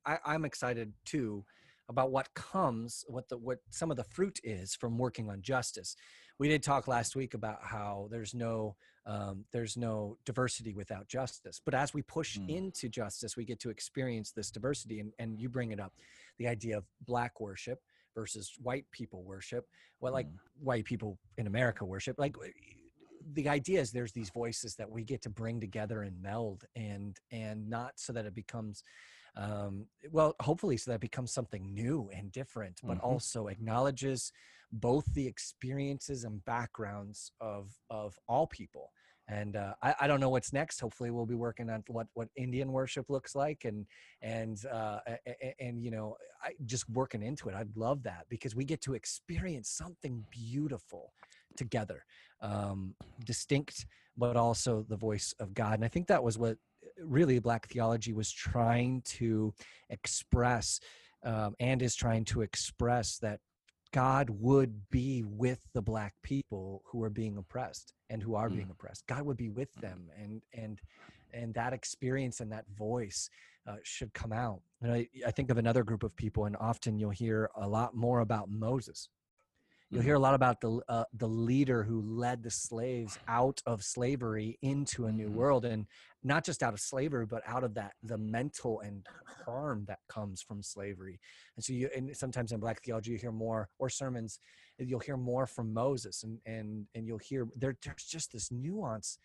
I, I'm excited too about what comes, what the what some of the fruit is from working on justice. We did talk last week about how there's no um, there's no diversity without justice, but as we push mm. into justice, we get to experience this diversity. And, and you bring it up, the idea of black worship versus white people worship. Well, like mm. white people in America worship, like the idea is there's these voices that we get to bring together and meld and and not so that it becomes um, well, hopefully, so that it becomes something new and different, but mm-hmm. also acknowledges both the experiences and backgrounds of of all people. And uh, I, I, don't know what's next. Hopefully, we'll be working on what what Indian worship looks like, and and uh, and, and you know, I, just working into it. I'd love that because we get to experience something beautiful together, um, distinct, but also the voice of God. And I think that was what really black theology was trying to express um, and is trying to express that God would be with the black people who are being oppressed and who are mm. being oppressed. God would be with them, and and and that experience and that voice uh, should come out. And I, I think of another group of people, and often you'll hear a lot more about Moses You'll hear a mm-hmm. lot about the uh, the leader who led the slaves out of slavery into a new mm-hmm. world, and not just out of slavery, but out of that the mental and harm that comes from slavery. And so, you and sometimes in Black theology, you hear more or sermons, you'll hear more from Moses, and and and you'll hear there, there's just this nuance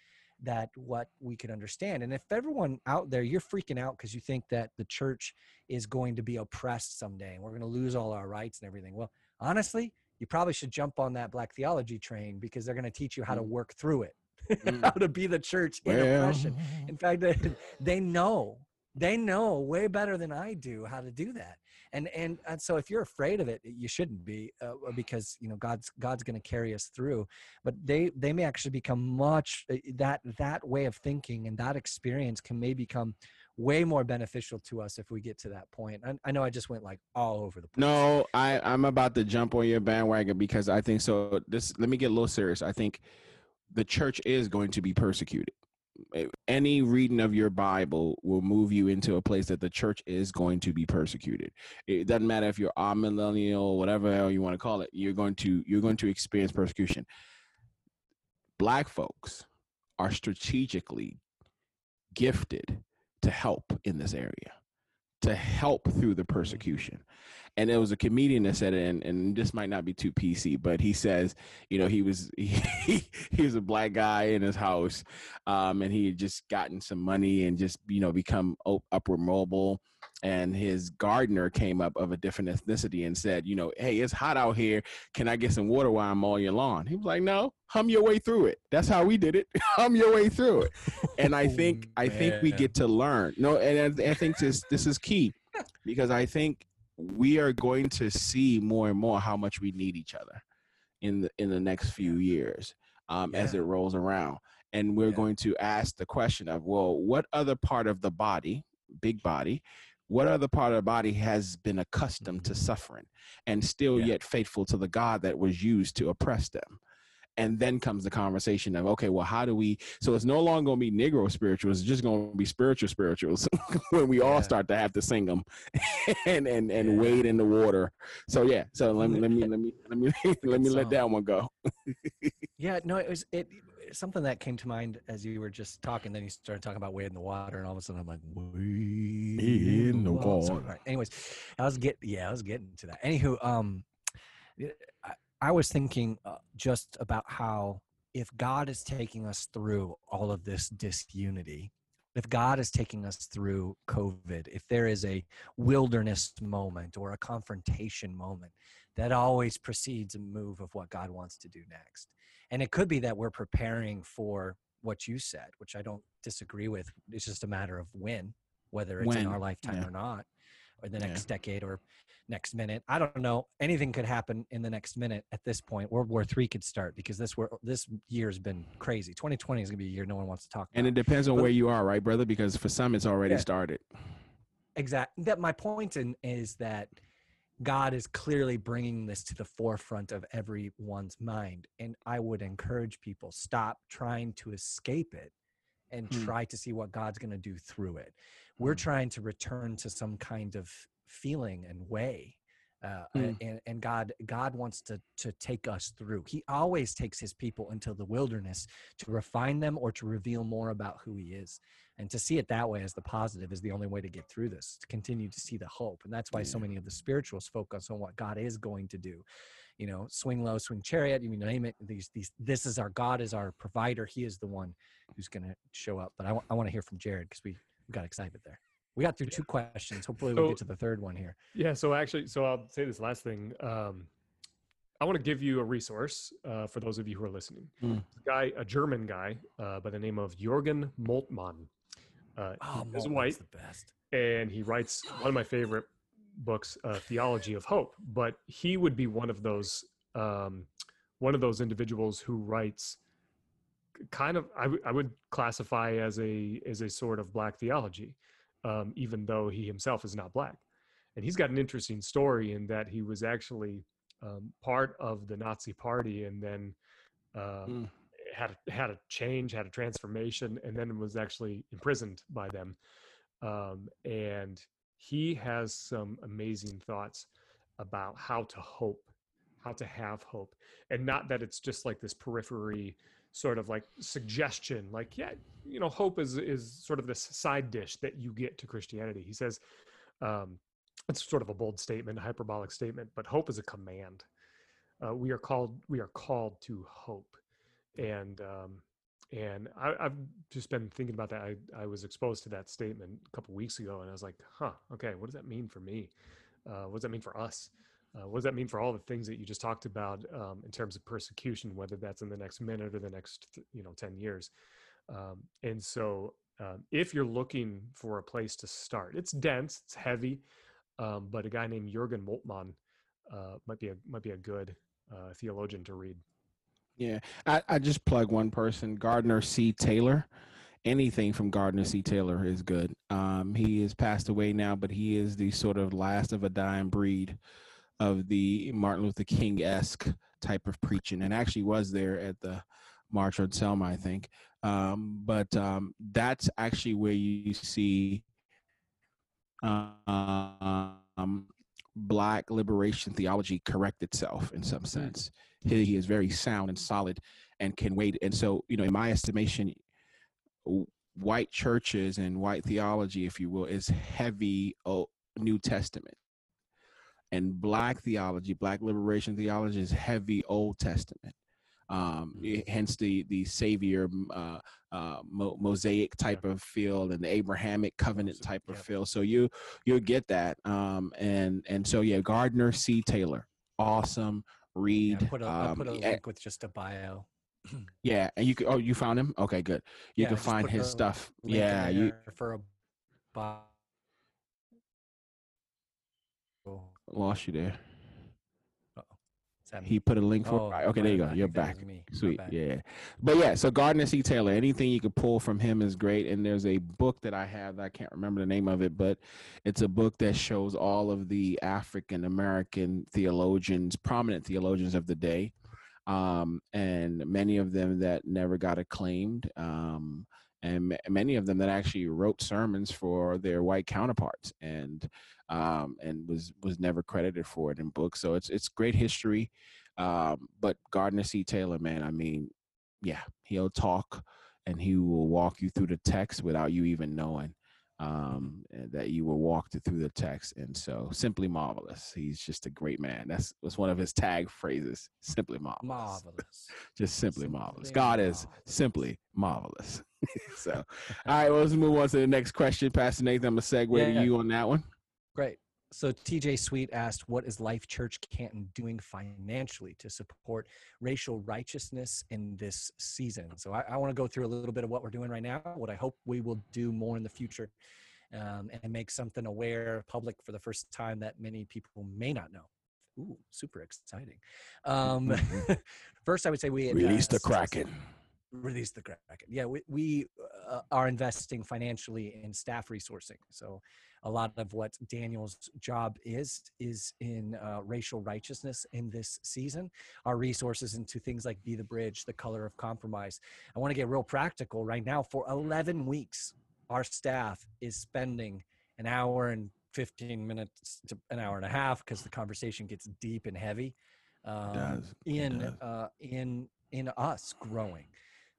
that what we could understand. And if everyone out there, you're freaking out because you think that the church is going to be oppressed someday and we're going to lose all our rights and everything. Well, honestly, you probably should jump on that black theology train because they're going to teach you how to mm. work through it, mm. how to be the church in well. oppression. In fact, they, they know they know way better than I do how to do that. And and and so if you're afraid of it, you shouldn't be uh, because you know God's God's going to carry us through. But they they may actually become much uh, that that way of thinking and that experience can may become way more beneficial to us if we get to that point. I, I know I just went like all over the place. No, I I'm about to jump on your bandwagon because I think so. This let me get a little serious. I think the church is going to be persecuted. Any reading of your Bible will move you into a place that the church is going to be persecuted. It doesn't matter if you're a millennial, whatever you want to call it. You're going to you're going to experience persecution. Black folks are strategically gifted to help in this area, to help through the mm-hmm. persecution. And it was a comedian that said it, and, and this might not be too PC, but he says, you know, he was he, he was a black guy in his house, um, and he had just gotten some money and just you know become upward mobile and his gardener came up of a different ethnicity and said, you know, hey, it's hot out here. Can I get some water while I'm mowing your lawn? He was like, no, hum your way through it. That's how we did it. hum your way through it. And I think oh, I think we get to learn. No, and I, I think this this is key because I think we are going to see more and more how much we need each other in the in the next few years um, yeah. as it rolls around. And we're yeah. going to ask the question of, well, what other part of the body, big body, what other part of the body has been accustomed to mm-hmm. suffering and still yeah. yet faithful to the God that was used to oppress them? And then comes the conversation of, okay, well, how do we? So it's no longer going to be Negro spirituals; it's just going to be spiritual spirituals when we yeah. all start to have to sing them and and and yeah. wade in the water. So yeah, so let me let me let me let me let me let that one go. yeah, no, it was it something that came to mind as you were just talking. Then you started talking about wade in the water, and all of a sudden I'm like, wade in the water. Right. Anyways, I was get yeah, I was getting to that. Anywho, um, I, I was thinking uh, just about how if God is taking us through all of this disunity, if God is taking us through COVID, if there is a wilderness moment or a confrontation moment, that always precedes a move of what God wants to do next. And it could be that we're preparing for what you said, which I don't disagree with. It's just a matter of when, whether it's when. in our lifetime yeah. or not. or the next yeah. decade or next minute. I don't know. Anything could happen in the next minute at this point. World War Three could start because this were this year has been crazy. 2020 is gonna be a year no one wants to talk about. And it depends on but, where you are, right, brother? Because for some it's already yeah, started. Exactly. That my point in is that God is clearly bringing this to the forefront of everyone's mind. And I would encourage people stop trying to escape it and hmm. try to see what God's going to do through it. We're hmm. trying to return to some kind of feeling and way. Uh, mm. and, and God, God wants to to take us through. He always takes His people into the wilderness to refine them or to reveal more about who He is. And to see it that way as the positive is the only way to get through this. To continue to see the hope, and that's why so many of the spirituals focus on what God is going to do. You know, swing low, swing chariot. You name it. These, these. This is our God is our provider. He is the one who's going to show up. But I, w- I want to hear from Jared because we got excited there. We got through two questions. Hopefully, we'll get to the third one here. Yeah. So actually, so I'll say this last thing. Um, I want to give you a resource uh, for those of you who are listening. Mm. A guy, a German guy uh, by the name of Jürgen Moltmann. Uh, oh, is white, the best, and he writes one of my favorite books, uh, Theology of Hope. But he would be one of those um, one of those individuals who writes kind of I, w- I would classify as a as a sort of black theology um, even though he himself is not black. And he's got an interesting story in that he was actually um, part of the Nazi Party and then uh, mm. had had a change, had a transformation, and then was actually imprisoned by them. Um, and he has some amazing thoughts about how to hope, how to have hope, and not that it's just like this periphery sort of like suggestion like yeah you know hope is is sort of this side dish that you get to christianity he says um it's sort of a bold statement hyperbolic statement but hope is a command uh, we are called we are called to hope and um and I, have just been thinking about that. I, I was exposed to that statement a couple weeks ago, and I was like, "Huh, okay, what does that mean for me? Uh, what does that mean for us?" Uh, what does that mean for all the things that you just talked about um, in terms of persecution, whether that's in the next minute or the next, you know, 10 years? Um, and so um, if you're looking for a place to start, it's dense, it's heavy, um, but a guy named Jürgen Moltmann uh, might be a, might be a good uh, theologian to read. Yeah, I, I just plug one person, Gardner C. Taylor anything from Gardner C. Taylor is good. Um, he has passed away now, but he is the sort of last of a dying breed of the Martin Luther King esque type of preaching, and actually was there at the March on Selma, I think. Um, but um, that's actually where you see um, black liberation theology correct itself in some sense. He, he is very sound and solid and can wait. And so, you know, in my estimation, white churches and white theology, if you will, is heavy oh, New Testament and black theology, black liberation theology is heavy Old Testament. Um, mm-hmm. hence the the savior uh, uh, mo- mosaic type of feel and the Abrahamic covenant type of feel. So you you'll get that. Um, and and so yeah, Gardner C. Taylor, awesome read. Yeah, put a, um, put a link with just a bio. yeah, and you can. Oh, you found him? Okay, good. You can find his stuff. Yeah, you for a bio Lost you there. He put a link for. Oh, right. Okay, there you go. You're back. Sweet. Back. Yeah. But yeah, so Gardner C. Taylor, anything you could pull from him is great. And there's a book that I have, that I can't remember the name of it, but it's a book that shows all of the African American theologians, prominent theologians of the day. Um, and many of them that never got acclaimed. Um, and many of them that actually wrote sermons for their white counterparts and um, and was was never credited for it in books. So it's it's great history. Um, but Gardner C. Taylor, man, I mean, yeah, he'll talk and he will walk you through the text without you even knowing um, that you were walked through the text. And so, simply marvelous. He's just a great man. That's was one of his tag phrases. Simply marvelous. Marvelous. just simply, simply marvelous. God marvelous. is simply marvelous. so, all right, well, let's move on to the next question. Pastor Nathan, I'm gonna segue yeah, to you on that one. Great. So TJ Sweet asked, "What is Life Church Canton doing financially to support racial righteousness in this season?" So I, I want to go through a little bit of what we're doing right now, what I hope we will do more in the future, um, and make something aware public for the first time that many people may not know. Ooh, super exciting. Um, first, I would say we release the Kraken. Release the Kraken. Yeah, we, we uh, are investing financially in staff resourcing. So, a lot of what Daniel's job is is in uh, racial righteousness in this season. Our resources into things like Be the Bridge, the Color of Compromise. I want to get real practical right now. For 11 weeks, our staff is spending an hour and 15 minutes to an hour and a half because the conversation gets deep and heavy um, in uh, in in us growing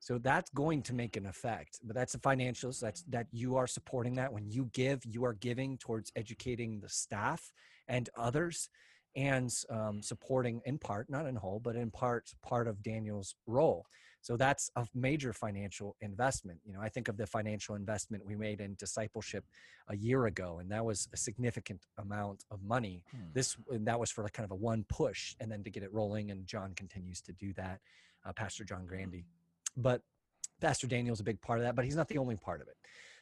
so that's going to make an effect but that's the financials that's that you are supporting that when you give you are giving towards educating the staff and others and um, supporting in part not in whole but in part part of daniel's role so that's a major financial investment. You know, I think of the financial investment we made in discipleship a year ago, and that was a significant amount of money. Hmm. This and that was for like kind of a one push, and then to get it rolling. And John continues to do that, uh, Pastor John Grandy. But Pastor Daniel's a big part of that, but he's not the only part of it.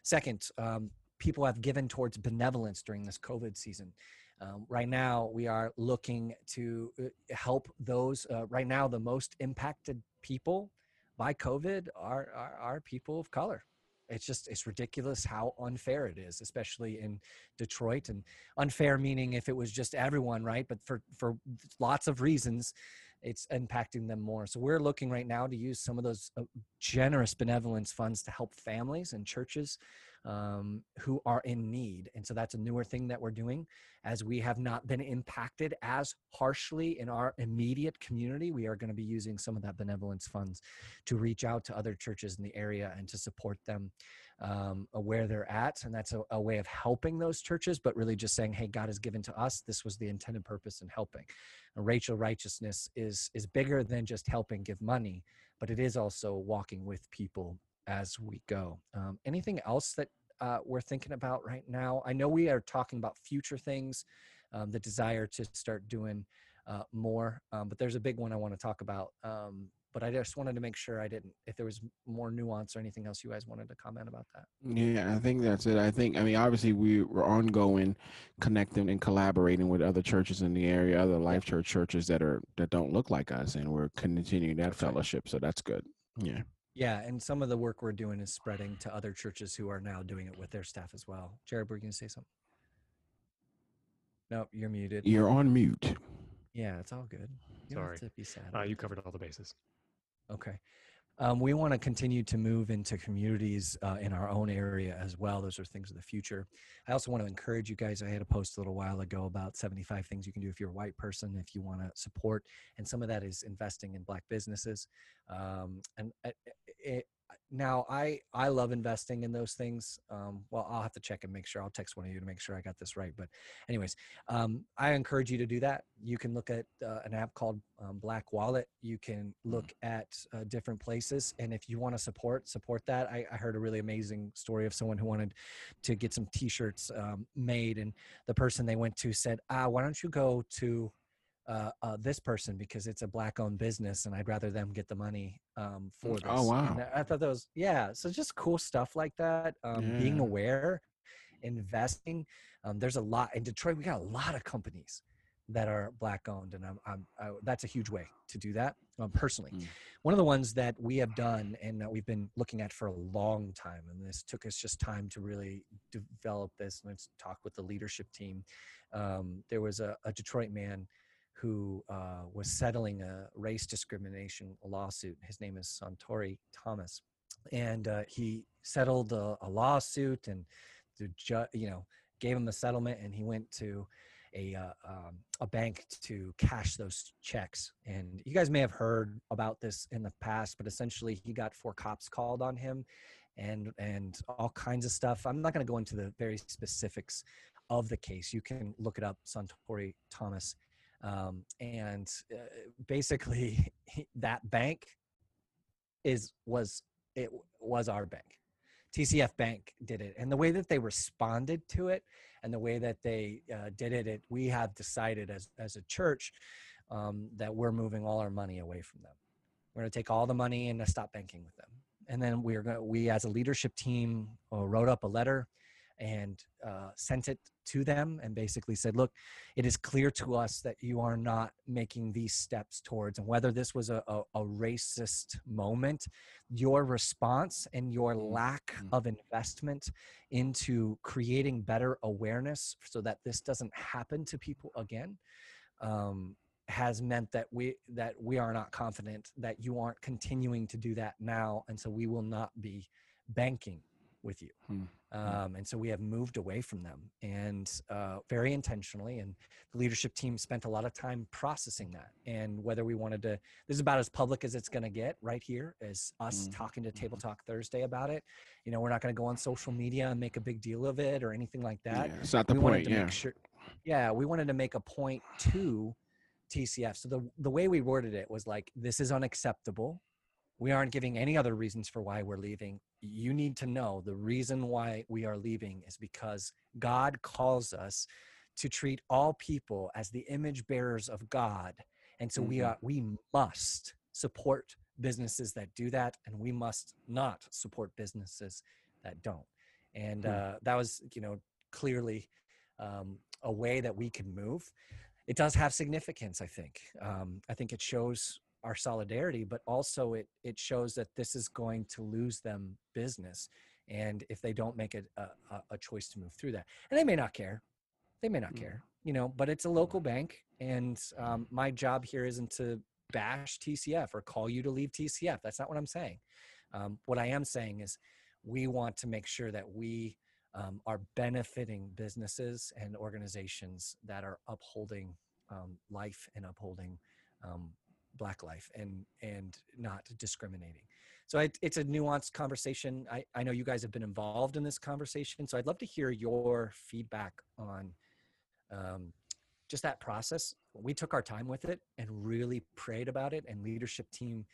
Second, um, people have given towards benevolence during this COVID season. Um, right now, we are looking to uh, help those. Uh, right now, the most impacted people by COVID are, are, are people of color. It's just it's ridiculous how unfair it is, especially in Detroit. And unfair meaning if it was just everyone, right? But for for lots of reasons, it's impacting them more. So we're looking right now to use some of those uh, generous benevolence funds to help families and churches um, who are in need. And so that's a newer thing that we're doing as we have not been impacted as harshly in our immediate community. We are going to be using some of that benevolence funds to reach out to other churches in the area and to support them um, where they're at. And that's a, a way of helping those churches, but really just saying, hey, God has given to us. This was the intended purpose in helping. And racial righteousness is, is bigger than just helping give money, but it is also walking with people as we go. Um, anything else that uh, we're thinking about right now? I know we are talking about future things, um, the desire to start doing uh, more, um, but there's a big one I want to talk about. Um, but I just wanted to make sure I didn't, if there was more nuance or anything else you guys wanted to comment about that. Yeah, I think that's it. I think, I mean, obviously we were ongoing connecting and collaborating with other churches in the area, other life church churches that are, that don't look like us. And we're continuing that fellowship. So that's good. Yeah. Yeah, and some of the work we're doing is spreading to other churches who are now doing it with their staff as well. Jared, were you going to say something? No, you're muted. You're on mute. Yeah, it's all good. You Sorry. be sad. Uh, you covered all the bases. Okay. Um, we want to continue to move into communities uh, in our own area as well. Those are things of the future. I also want to encourage you guys. I had a post a little while ago about 75 things you can do if you're a white person, if you want to support. And some of that is investing in black businesses. Um, and uh, it, now I I love investing in those things. Um, well, I'll have to check and make sure. I'll text one of you to make sure I got this right. But, anyways, um, I encourage you to do that. You can look at uh, an app called um, Black Wallet. You can mm. look at uh, different places, and if you want to support, support that. I, I, heard a really amazing story of someone who wanted to get some T-shirts um, made, and the person they went to said, "Ah, why don't you go to uh, uh, this person because it's a black owned business and I'd rather them get the money um, for mm, this. Oh, wow. And I thought that was, yeah. So just cool stuff like that. Um, yeah. Being aware, investing. Um, there's a lot in Detroit. We got a lot of companies that are black owned and I'm, I'm I, that's a huge way to do that um, personally mm. one of the ones that we have done and that we've been looking at for a long time and this took us just time to really develop this and let's talk with the leadership team um, there was a, a detroit man who uh, was settling a race discrimination lawsuit. His name is Sauntore Thomas, and uh, he settled a, a, lawsuit and the ju- you know gave him the settlement, and he went to a uh, um, a bank to cash those checks. And you guys may have heard about this in the past, but essentially he got four cops called on him, and and all kinds of stuff. I'm not going to go into the very specifics of the case. You can look it up, Sauntore Thomas um, and uh, basically that bank is was it was our bank. Tcf bank did it and the way that they responded to it and the way that they uh, did it, it we have decided as as a church um, that we're moving all our money away from them. We're going to take all the money and stop banking with them. And then we're going we as a leadership team uh, wrote up a letter and uh, sent it to them and basically said, look, it is clear to us that you are not making these steps towards, and whether this was a, a, a racist moment, your response and your mm, lack mm. of investment into creating better awareness so that this doesn't happen to people again. Um, has meant that we that we are not confident that you aren't continuing to do that now and so we will not be banking with you. Hmm. Um, and so we have moved away from them and uh, very intentionally. And the leadership team spent a lot of time processing that. And whether we wanted to, this is about as public as it's going to get right here, is us hmm. talking to Table mm-hmm. Talk Thursday about it. You know, we're not going to go on social media and make a big deal of it or anything like that. Yeah, it's not the we point. Yeah. Sure, yeah. We wanted to make a point to TCF. So the, the way we worded it was like, this is unacceptable we aren't giving any other reasons for why we're leaving. You need to know the reason why we are leaving is because God calls us to treat all people as the image bearers of God. And so mm-hmm. we are we must support businesses that do that and we must not support businesses that don't. And mm-hmm. uh, that was, you know, clearly um, a way that we can move. It does have significance, I think. Um, I think it shows our solidarity, but also it it shows that this is going to lose them business, and if they don't make a a, a choice to move through that, and they may not care, they may not mm. care, you know. But it's a local bank, and um, my job here isn't to bash TCF or call you to leave TCF. That's not what I'm saying. Um, what I am saying is we want to make sure that we um, are benefiting businesses and organizations that are upholding um, life and upholding um, black life and and not discriminating so I, it's a nuanced conversation I, I know you guys have been involved in this conversation so i'd love to hear your feedback on um, just that process we took our time with it and really prayed about it and leadership team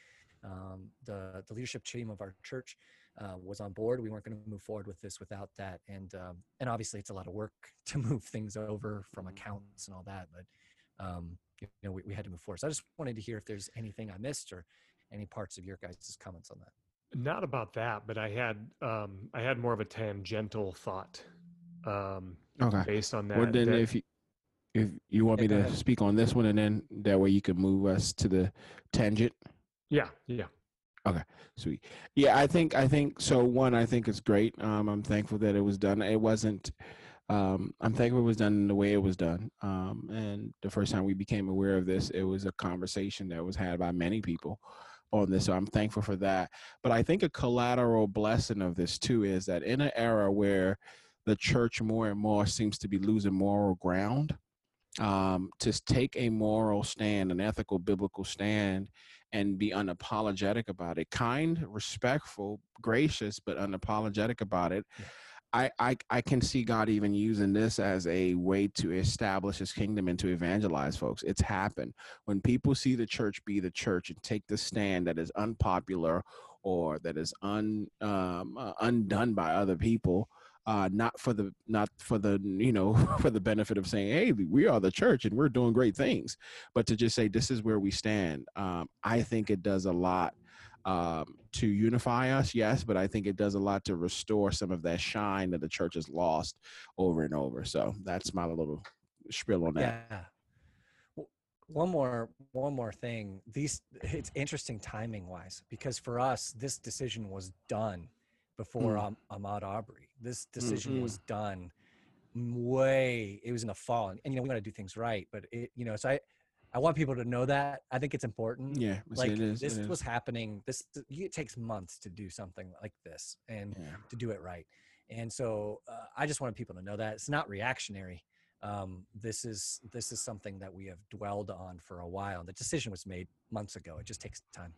um, the the leadership team of our church uh, was on board. We weren't going to move forward with this without that, and um, and obviously it's a lot of work to move things over from accounts and all that. But um, you know we, we had to move forward. So I just wanted to hear if there's anything I missed or any parts of your guys' comments on that. Not about that, but I had um, I had more of a tangential thought. Um, okay. Based on that. Well, then that, if you if you want me to speak on this one, and then that way you can move us to the tangent. Yeah. Yeah. Okay, sweet. Yeah, I think I think so. One, I think it's great. Um, I'm thankful that it was done. It wasn't um, I'm thankful it was done the way it was done. Um, and the first time we became aware of this, it was a conversation that was had by many people on this. So I'm thankful for that. But I think a collateral blessing of this too is that in an era where the church more and more seems to be losing moral ground, um, to take a moral stand, an ethical, biblical stand, and be unapologetic about it, kind, respectful, gracious, but unapologetic about it. Yeah I, I I can see God even using this as a way to establish his kingdom and to evangelize folks. It's happened. When people see the church be the church and take the stand that is unpopular or that is un um, uh, undone by other people, uh, not for the not for the you know for the benefit of saying hey we are the church and we're doing great things, but to just say this is where we stand. Um, I think it does a lot um, to unify us, yes, but I think it does a lot to restore some of that shine that the church has lost over and over. So that's my little spiel on that. Yeah. One more, one more thing. These it's interesting timing wise because for us, this decision was done before mm. Ahmaud Arbery. This decision mm-hmm. was done way. It was in the fall, and, and you know we want to do things right. But it, you know, so I I want people to know that. I think it's important. Yeah, like this was happening. This it takes months to do something like this and yeah. to do it right. And so uh, I just wanted people to know that it's not reactionary. Um, this is this is something that we have dwelled on for a while. The decision was made months ago. It just takes time.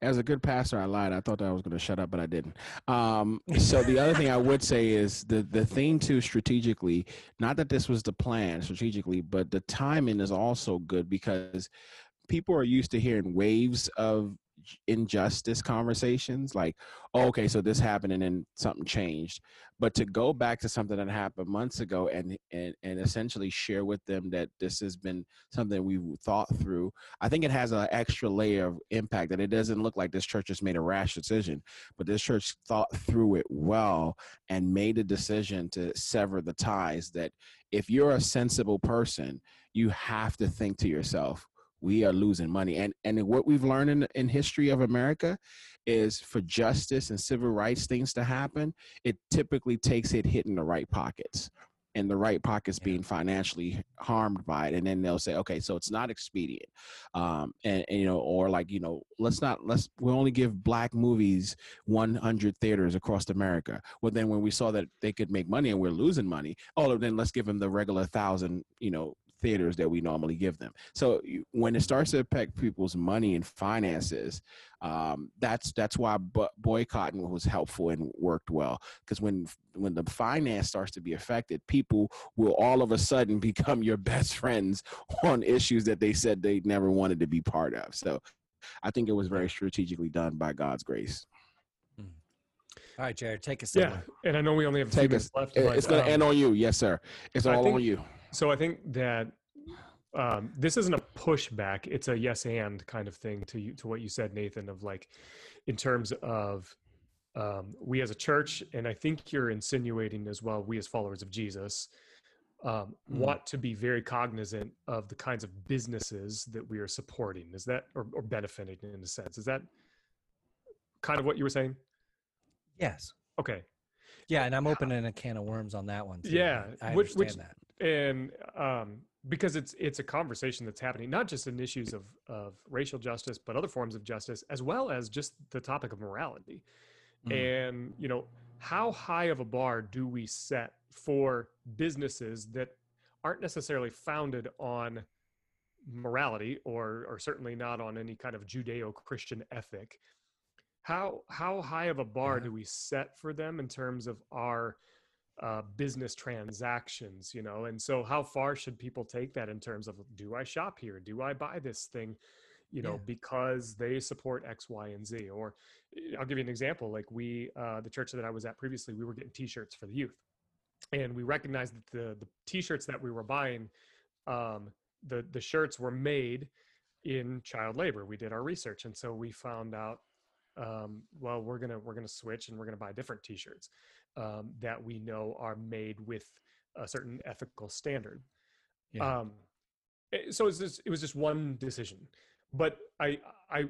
As a good pastor, I lied. I thought that I was going to shut up, but I didn't. Um, so the other thing I would say is the the thing too strategically. Not that this was the plan strategically, but the timing is also good because people are used to hearing waves of injustice conversations like oh, okay so this happened and then something changed. But to go back to something that happened months ago and and, and essentially share with them that this has been something we've thought through i think it has an extra layer of impact that it doesn't look like this church has made a rash decision but this church thought through it well and made a decision to sever the ties that if you're a sensible person you have to think to yourself we are losing money. And and what we've learned in, in history of America is for justice and civil rights things to happen, it typically takes it hitting the right pockets. And the right pockets being financially harmed by it. And then they'll say okay so it's not expedient. Um and, and, you know or like you know let's not let's we only give black movies 100 theaters across america. Well then when we saw that they could make money and we're losing money oh then let's give them the regular thousand you know theaters that we normally give them. So when it starts to affect people's money and finances, um, that's that's why boycotting was helpful and worked well. Because when when the finance starts to be affected, people will all of a sudden become your best friends on issues that they said they never wanted to be part of. So I think it was very strategically done by God's grace. Hmm. All right, Jared, take us. Yeah, and I know we only have two take minutes us, left. It's going to um, end on you, yes, sir. It's all think, on you. So I think that um, this isn't a pushback; it's a yes and kind of thing to you, to what you said, Nathan. Of like, in terms of um, we as a church, and I think you're insinuating as well, we as followers of Jesus. Um, mm. want to be very cognizant of the kinds of businesses that we are supporting is that or, or benefiting in a sense is that kind of what you were saying yes okay yeah and i'm opening a can of worms on that one too. yeah I which, which that and um, because it's it's a conversation that's happening not just in issues of of racial justice but other forms of justice as well as just the topic of morality mm. and you know how high of a bar do we set for businesses that aren't necessarily founded on morality or or certainly not on any kind of judeo-christian ethic how how high of a bar yeah. do we set for them in terms of our uh, business transactions, you know. And so, how far should people take that in terms of do I shop here? Do I buy this thing, you know, yeah. because they support X, Y, and Z? Or eh, I'll give you an example. Like we, uh, the church that I was at previously, we were getting T-shirts for the youth, and we recognized that the the T-shirts that we were buying, um, the the shirts were made in child labor. We did our research, and so we found out um, well we're gonna we're gonna switch and we're gonna buy different t-shirts um, that we know are made with a certain ethical standard. Yeah. Um, eh, so it was, just, it was just one decision, but I I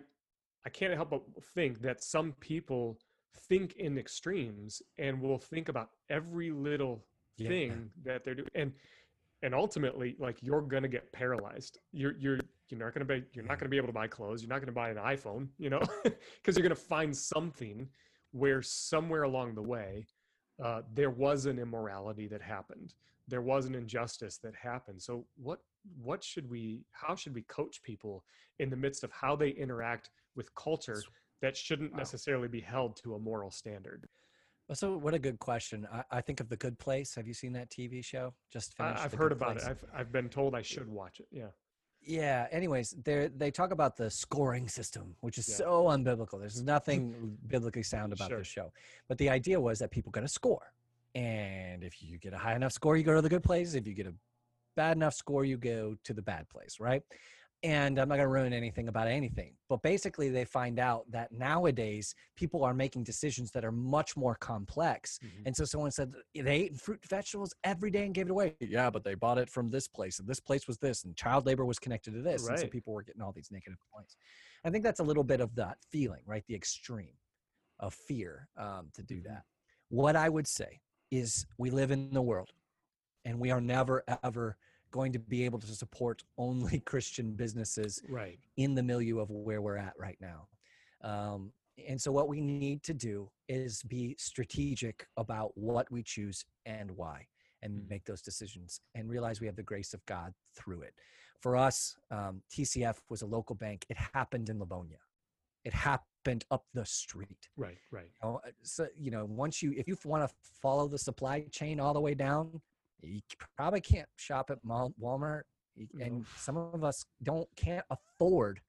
I can't help but think that some people think in extremes and will think about every little yeah. thing that they're doing and and ultimately like you're gonna get paralyzed you're you're you're not gonna be you're not gonna be able to buy clothes you're not gonna buy an iphone you know because you're gonna find something where somewhere along the way uh, there was an immorality that happened. There was an injustice that happened. So what what should we how should we coach people in the midst of how they interact with culture that shouldn't wow. necessarily be held to a moral standard? So what a good question. I, I, think of the good place. Have you seen that tv show? Just finished i've heard about place. it I've, I've been told i should watch it. Yeah yeah anyways they they talk about the scoring system which is yeah. so unbiblical. There's nothing biblically sound about sure. this show. But the idea was that people got a score. And if you get a high enough score you go to the good place if you get a bad enough score you go to the bad place right and I'm not going to ruin anything about anything. But basically, they find out that nowadays people are making decisions that are much more complex. Mm-hmm. And so someone said they ate fruit and vegetables every day and gave it away. Yeah, but they bought it from this place, and this place was this, and child labor was connected to this. Right. And so people were getting all these negative points. I think that's a little bit of that feeling, right? The extreme of fear um, to do mm-hmm. that. What I would say is we live in the world, and we are never, ever going to be able to support only Christian businesses right. in the milieu of where we're at right now. Um, and so, what we need to do is be strategic about what we choose and why, and mm-hmm. make those decisions and realize we have the grace of God through it. For us, um, TCF was a local bank. It happened in Livonia. It happened up the street. Right, right. You know, so you know, once you if you want to follow the supply chain all the way down, you probably can't shop at Walmart, and some of us don't can't afford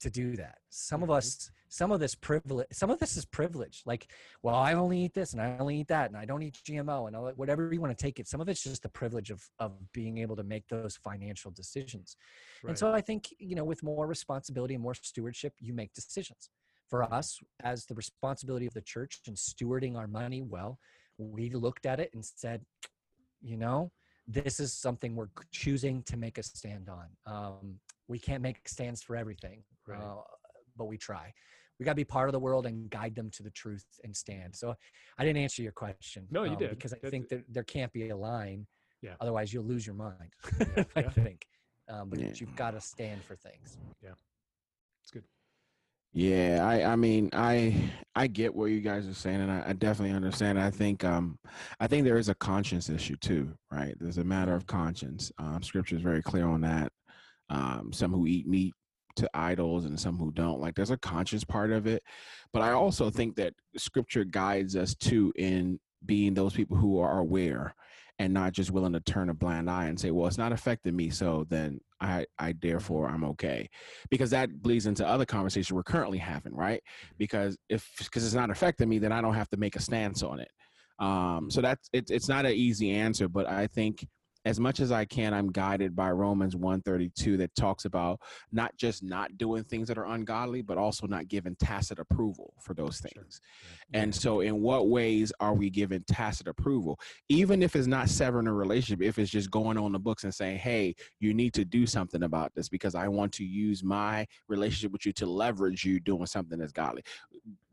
to do that. Some of mm-hmm. us, some of this privilege, some of this is privilege. Like, well, I only eat this and I only eat that and I don't eat GMO and all, whatever you want to take it. Some of it's just the privilege of of being able to make those financial decisions. Right. And so I think you know, with more responsibility and more stewardship, you make decisions. For us, as the responsibility of the church and stewarding our money well, we looked at it and said, you know, this is something we're choosing to make a stand on. Um, we can't make stands for everything, right. uh, but we try. We got to be part of the world and guide them to the truth and stand. So I didn't answer your question. No, you um, did. Because I think that there can't be a line. Yeah. Otherwise, you'll lose your mind. Yeah. I yeah. think. Um, but yeah. you've got to stand for things. Yeah. It's good. Yeah, I, I mean, I, I get what you guys are saying, and I, I, definitely understand. I think, um, I think there is a conscience issue too, right? There's a matter of conscience. Um, scripture is very clear on that um, some who eat meat to idols and some who don't. Like there's a conscious part of it. But I also think that scripture guides us too in being those people who are aware and not just willing to turn a blind eye and say, well, it's not affecting me. So then I, I therefore I'm okay. Because that bleeds into other conversations we're currently having, right? Because if, because it's not affecting me, then I don't have to make a stance on it. Um, so that's, it's, it's not an easy answer, but I think as much as I can, I'm guided by Romans 132 that talks about not just not doing things that are ungodly, but also not giving tacit approval for those things. Sure. Yeah. And so, in what ways are we giving tacit approval? Even if it's not severing a relationship, if it's just going on the books and saying, hey, you need to do something about this because I want to use my relationship with you to leverage you doing something that's godly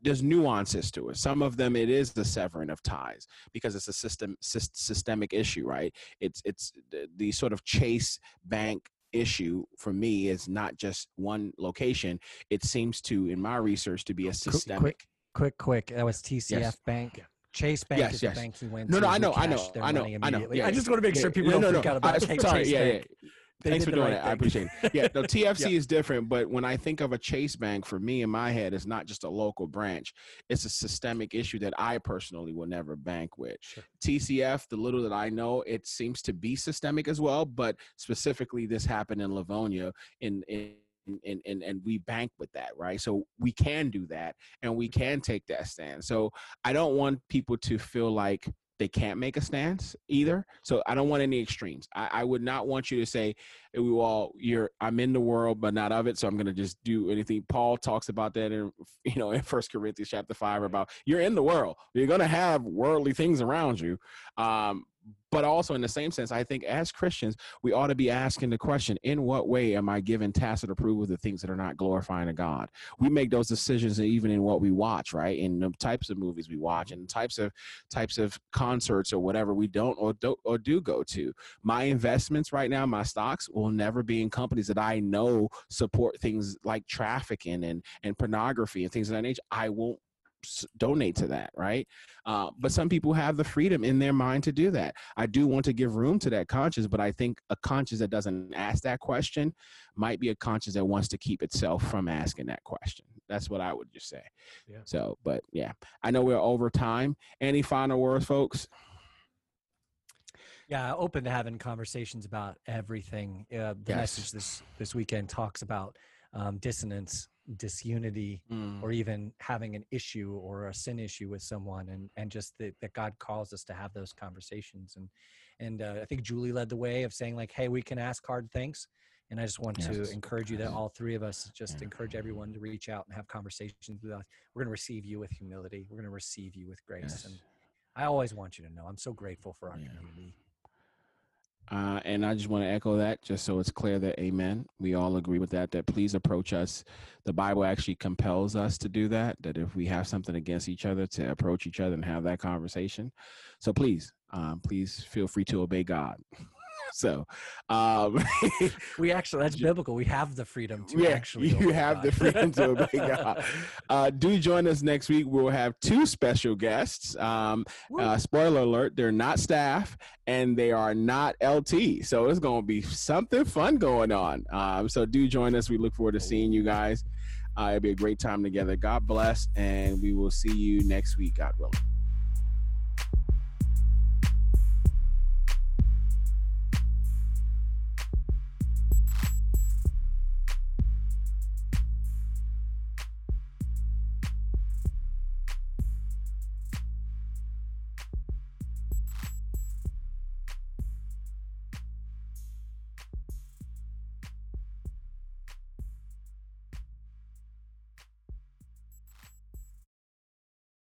there's nuances to it. Some of them it is the severing of ties because it's a system systemic issue, right? It's it's the, the sort of Chase Bank issue for me is not just one location. It seems to, in my research, to be a systemic. Quick, quick, quick. That was TCF yes. Bank. Chase Bank yes, is yes. the bank he went no, to. No, I know, I know, I know, I know. Yeah, I just want to make yeah, sure people yeah, don't no, freak no. out about I, sorry, Chase yeah, Yeah. They Thanks for doing right it. Thing. I appreciate it. Yeah, no, TFC yeah. is different, but when I think of a Chase Bank, for me in my head, it's not just a local branch. It's a systemic issue that I personally will never bank with. Sure. TCF, the little that I know, it seems to be systemic as well, but specifically this happened in Livonia in, in and, and and we bank with that right so we can do that and we mm-hmm. can take that stand so i don't want people to feel like they can't make a stance either. So I don't want any extremes. I, I would not want you to say, "We all, you're I'm in the world, but not of it." So I'm going to just do anything. Paul talks about that in you know in First Corinthians chapter five about you're in the world. You're going to have worldly things around you, um, but also in the same sense, I think as Christians, we ought to be asking the question, in what way am I giving tacit approval to things that are not glorifying to God? We make those decisions even in what we watch, right? In the types of movies we watch and types of types of concerts or whatever we don't or do or do go to. My investments right now, my stocks will never be in companies that I know support things like trafficking and, and pornography and things of that nature. I won't donate to that, right? Uh, but some people have the freedom in their mind to do that. I do want to give room to that conscience, but I think a conscience that doesn't ask that question might be a conscience that wants to keep itself from asking that question. That's what I would just say. Yeah. So, but yeah, I know we're over time. Any final words, folks? Yeah, open to having conversations about everything. Uh, the yes. message this this weekend talks about um, dissonance disunity mm. or even having an issue or a sin issue with someone and and just that, that god calls us to have those conversations and and uh, i think julie led the way of saying like hey we can ask hard things and i just want yes. to encourage you that all three of us just yeah. encourage everyone to reach out and have conversations with us we're going to receive you with humility we're going to receive you with grace yes. and i always want you to know i'm so grateful for our yeah. community uh, and I just want to echo that just so it's clear that amen. We all agree with that, that please approach us. The Bible actually compels us to do that, that if we have something against each other, to approach each other and have that conversation. So please, um, please feel free to obey God. So, um, we actually that's biblical. We have the freedom to yeah, actually. You have God. the freedom to obey God. Uh, do join us next week. We'll have two special guests. Um, uh, spoiler alert: they're not staff and they are not LT. So it's going to be something fun going on. Um, so do join us. We look forward to seeing you guys. Uh, it'll be a great time together. God bless, and we will see you next week, God willing.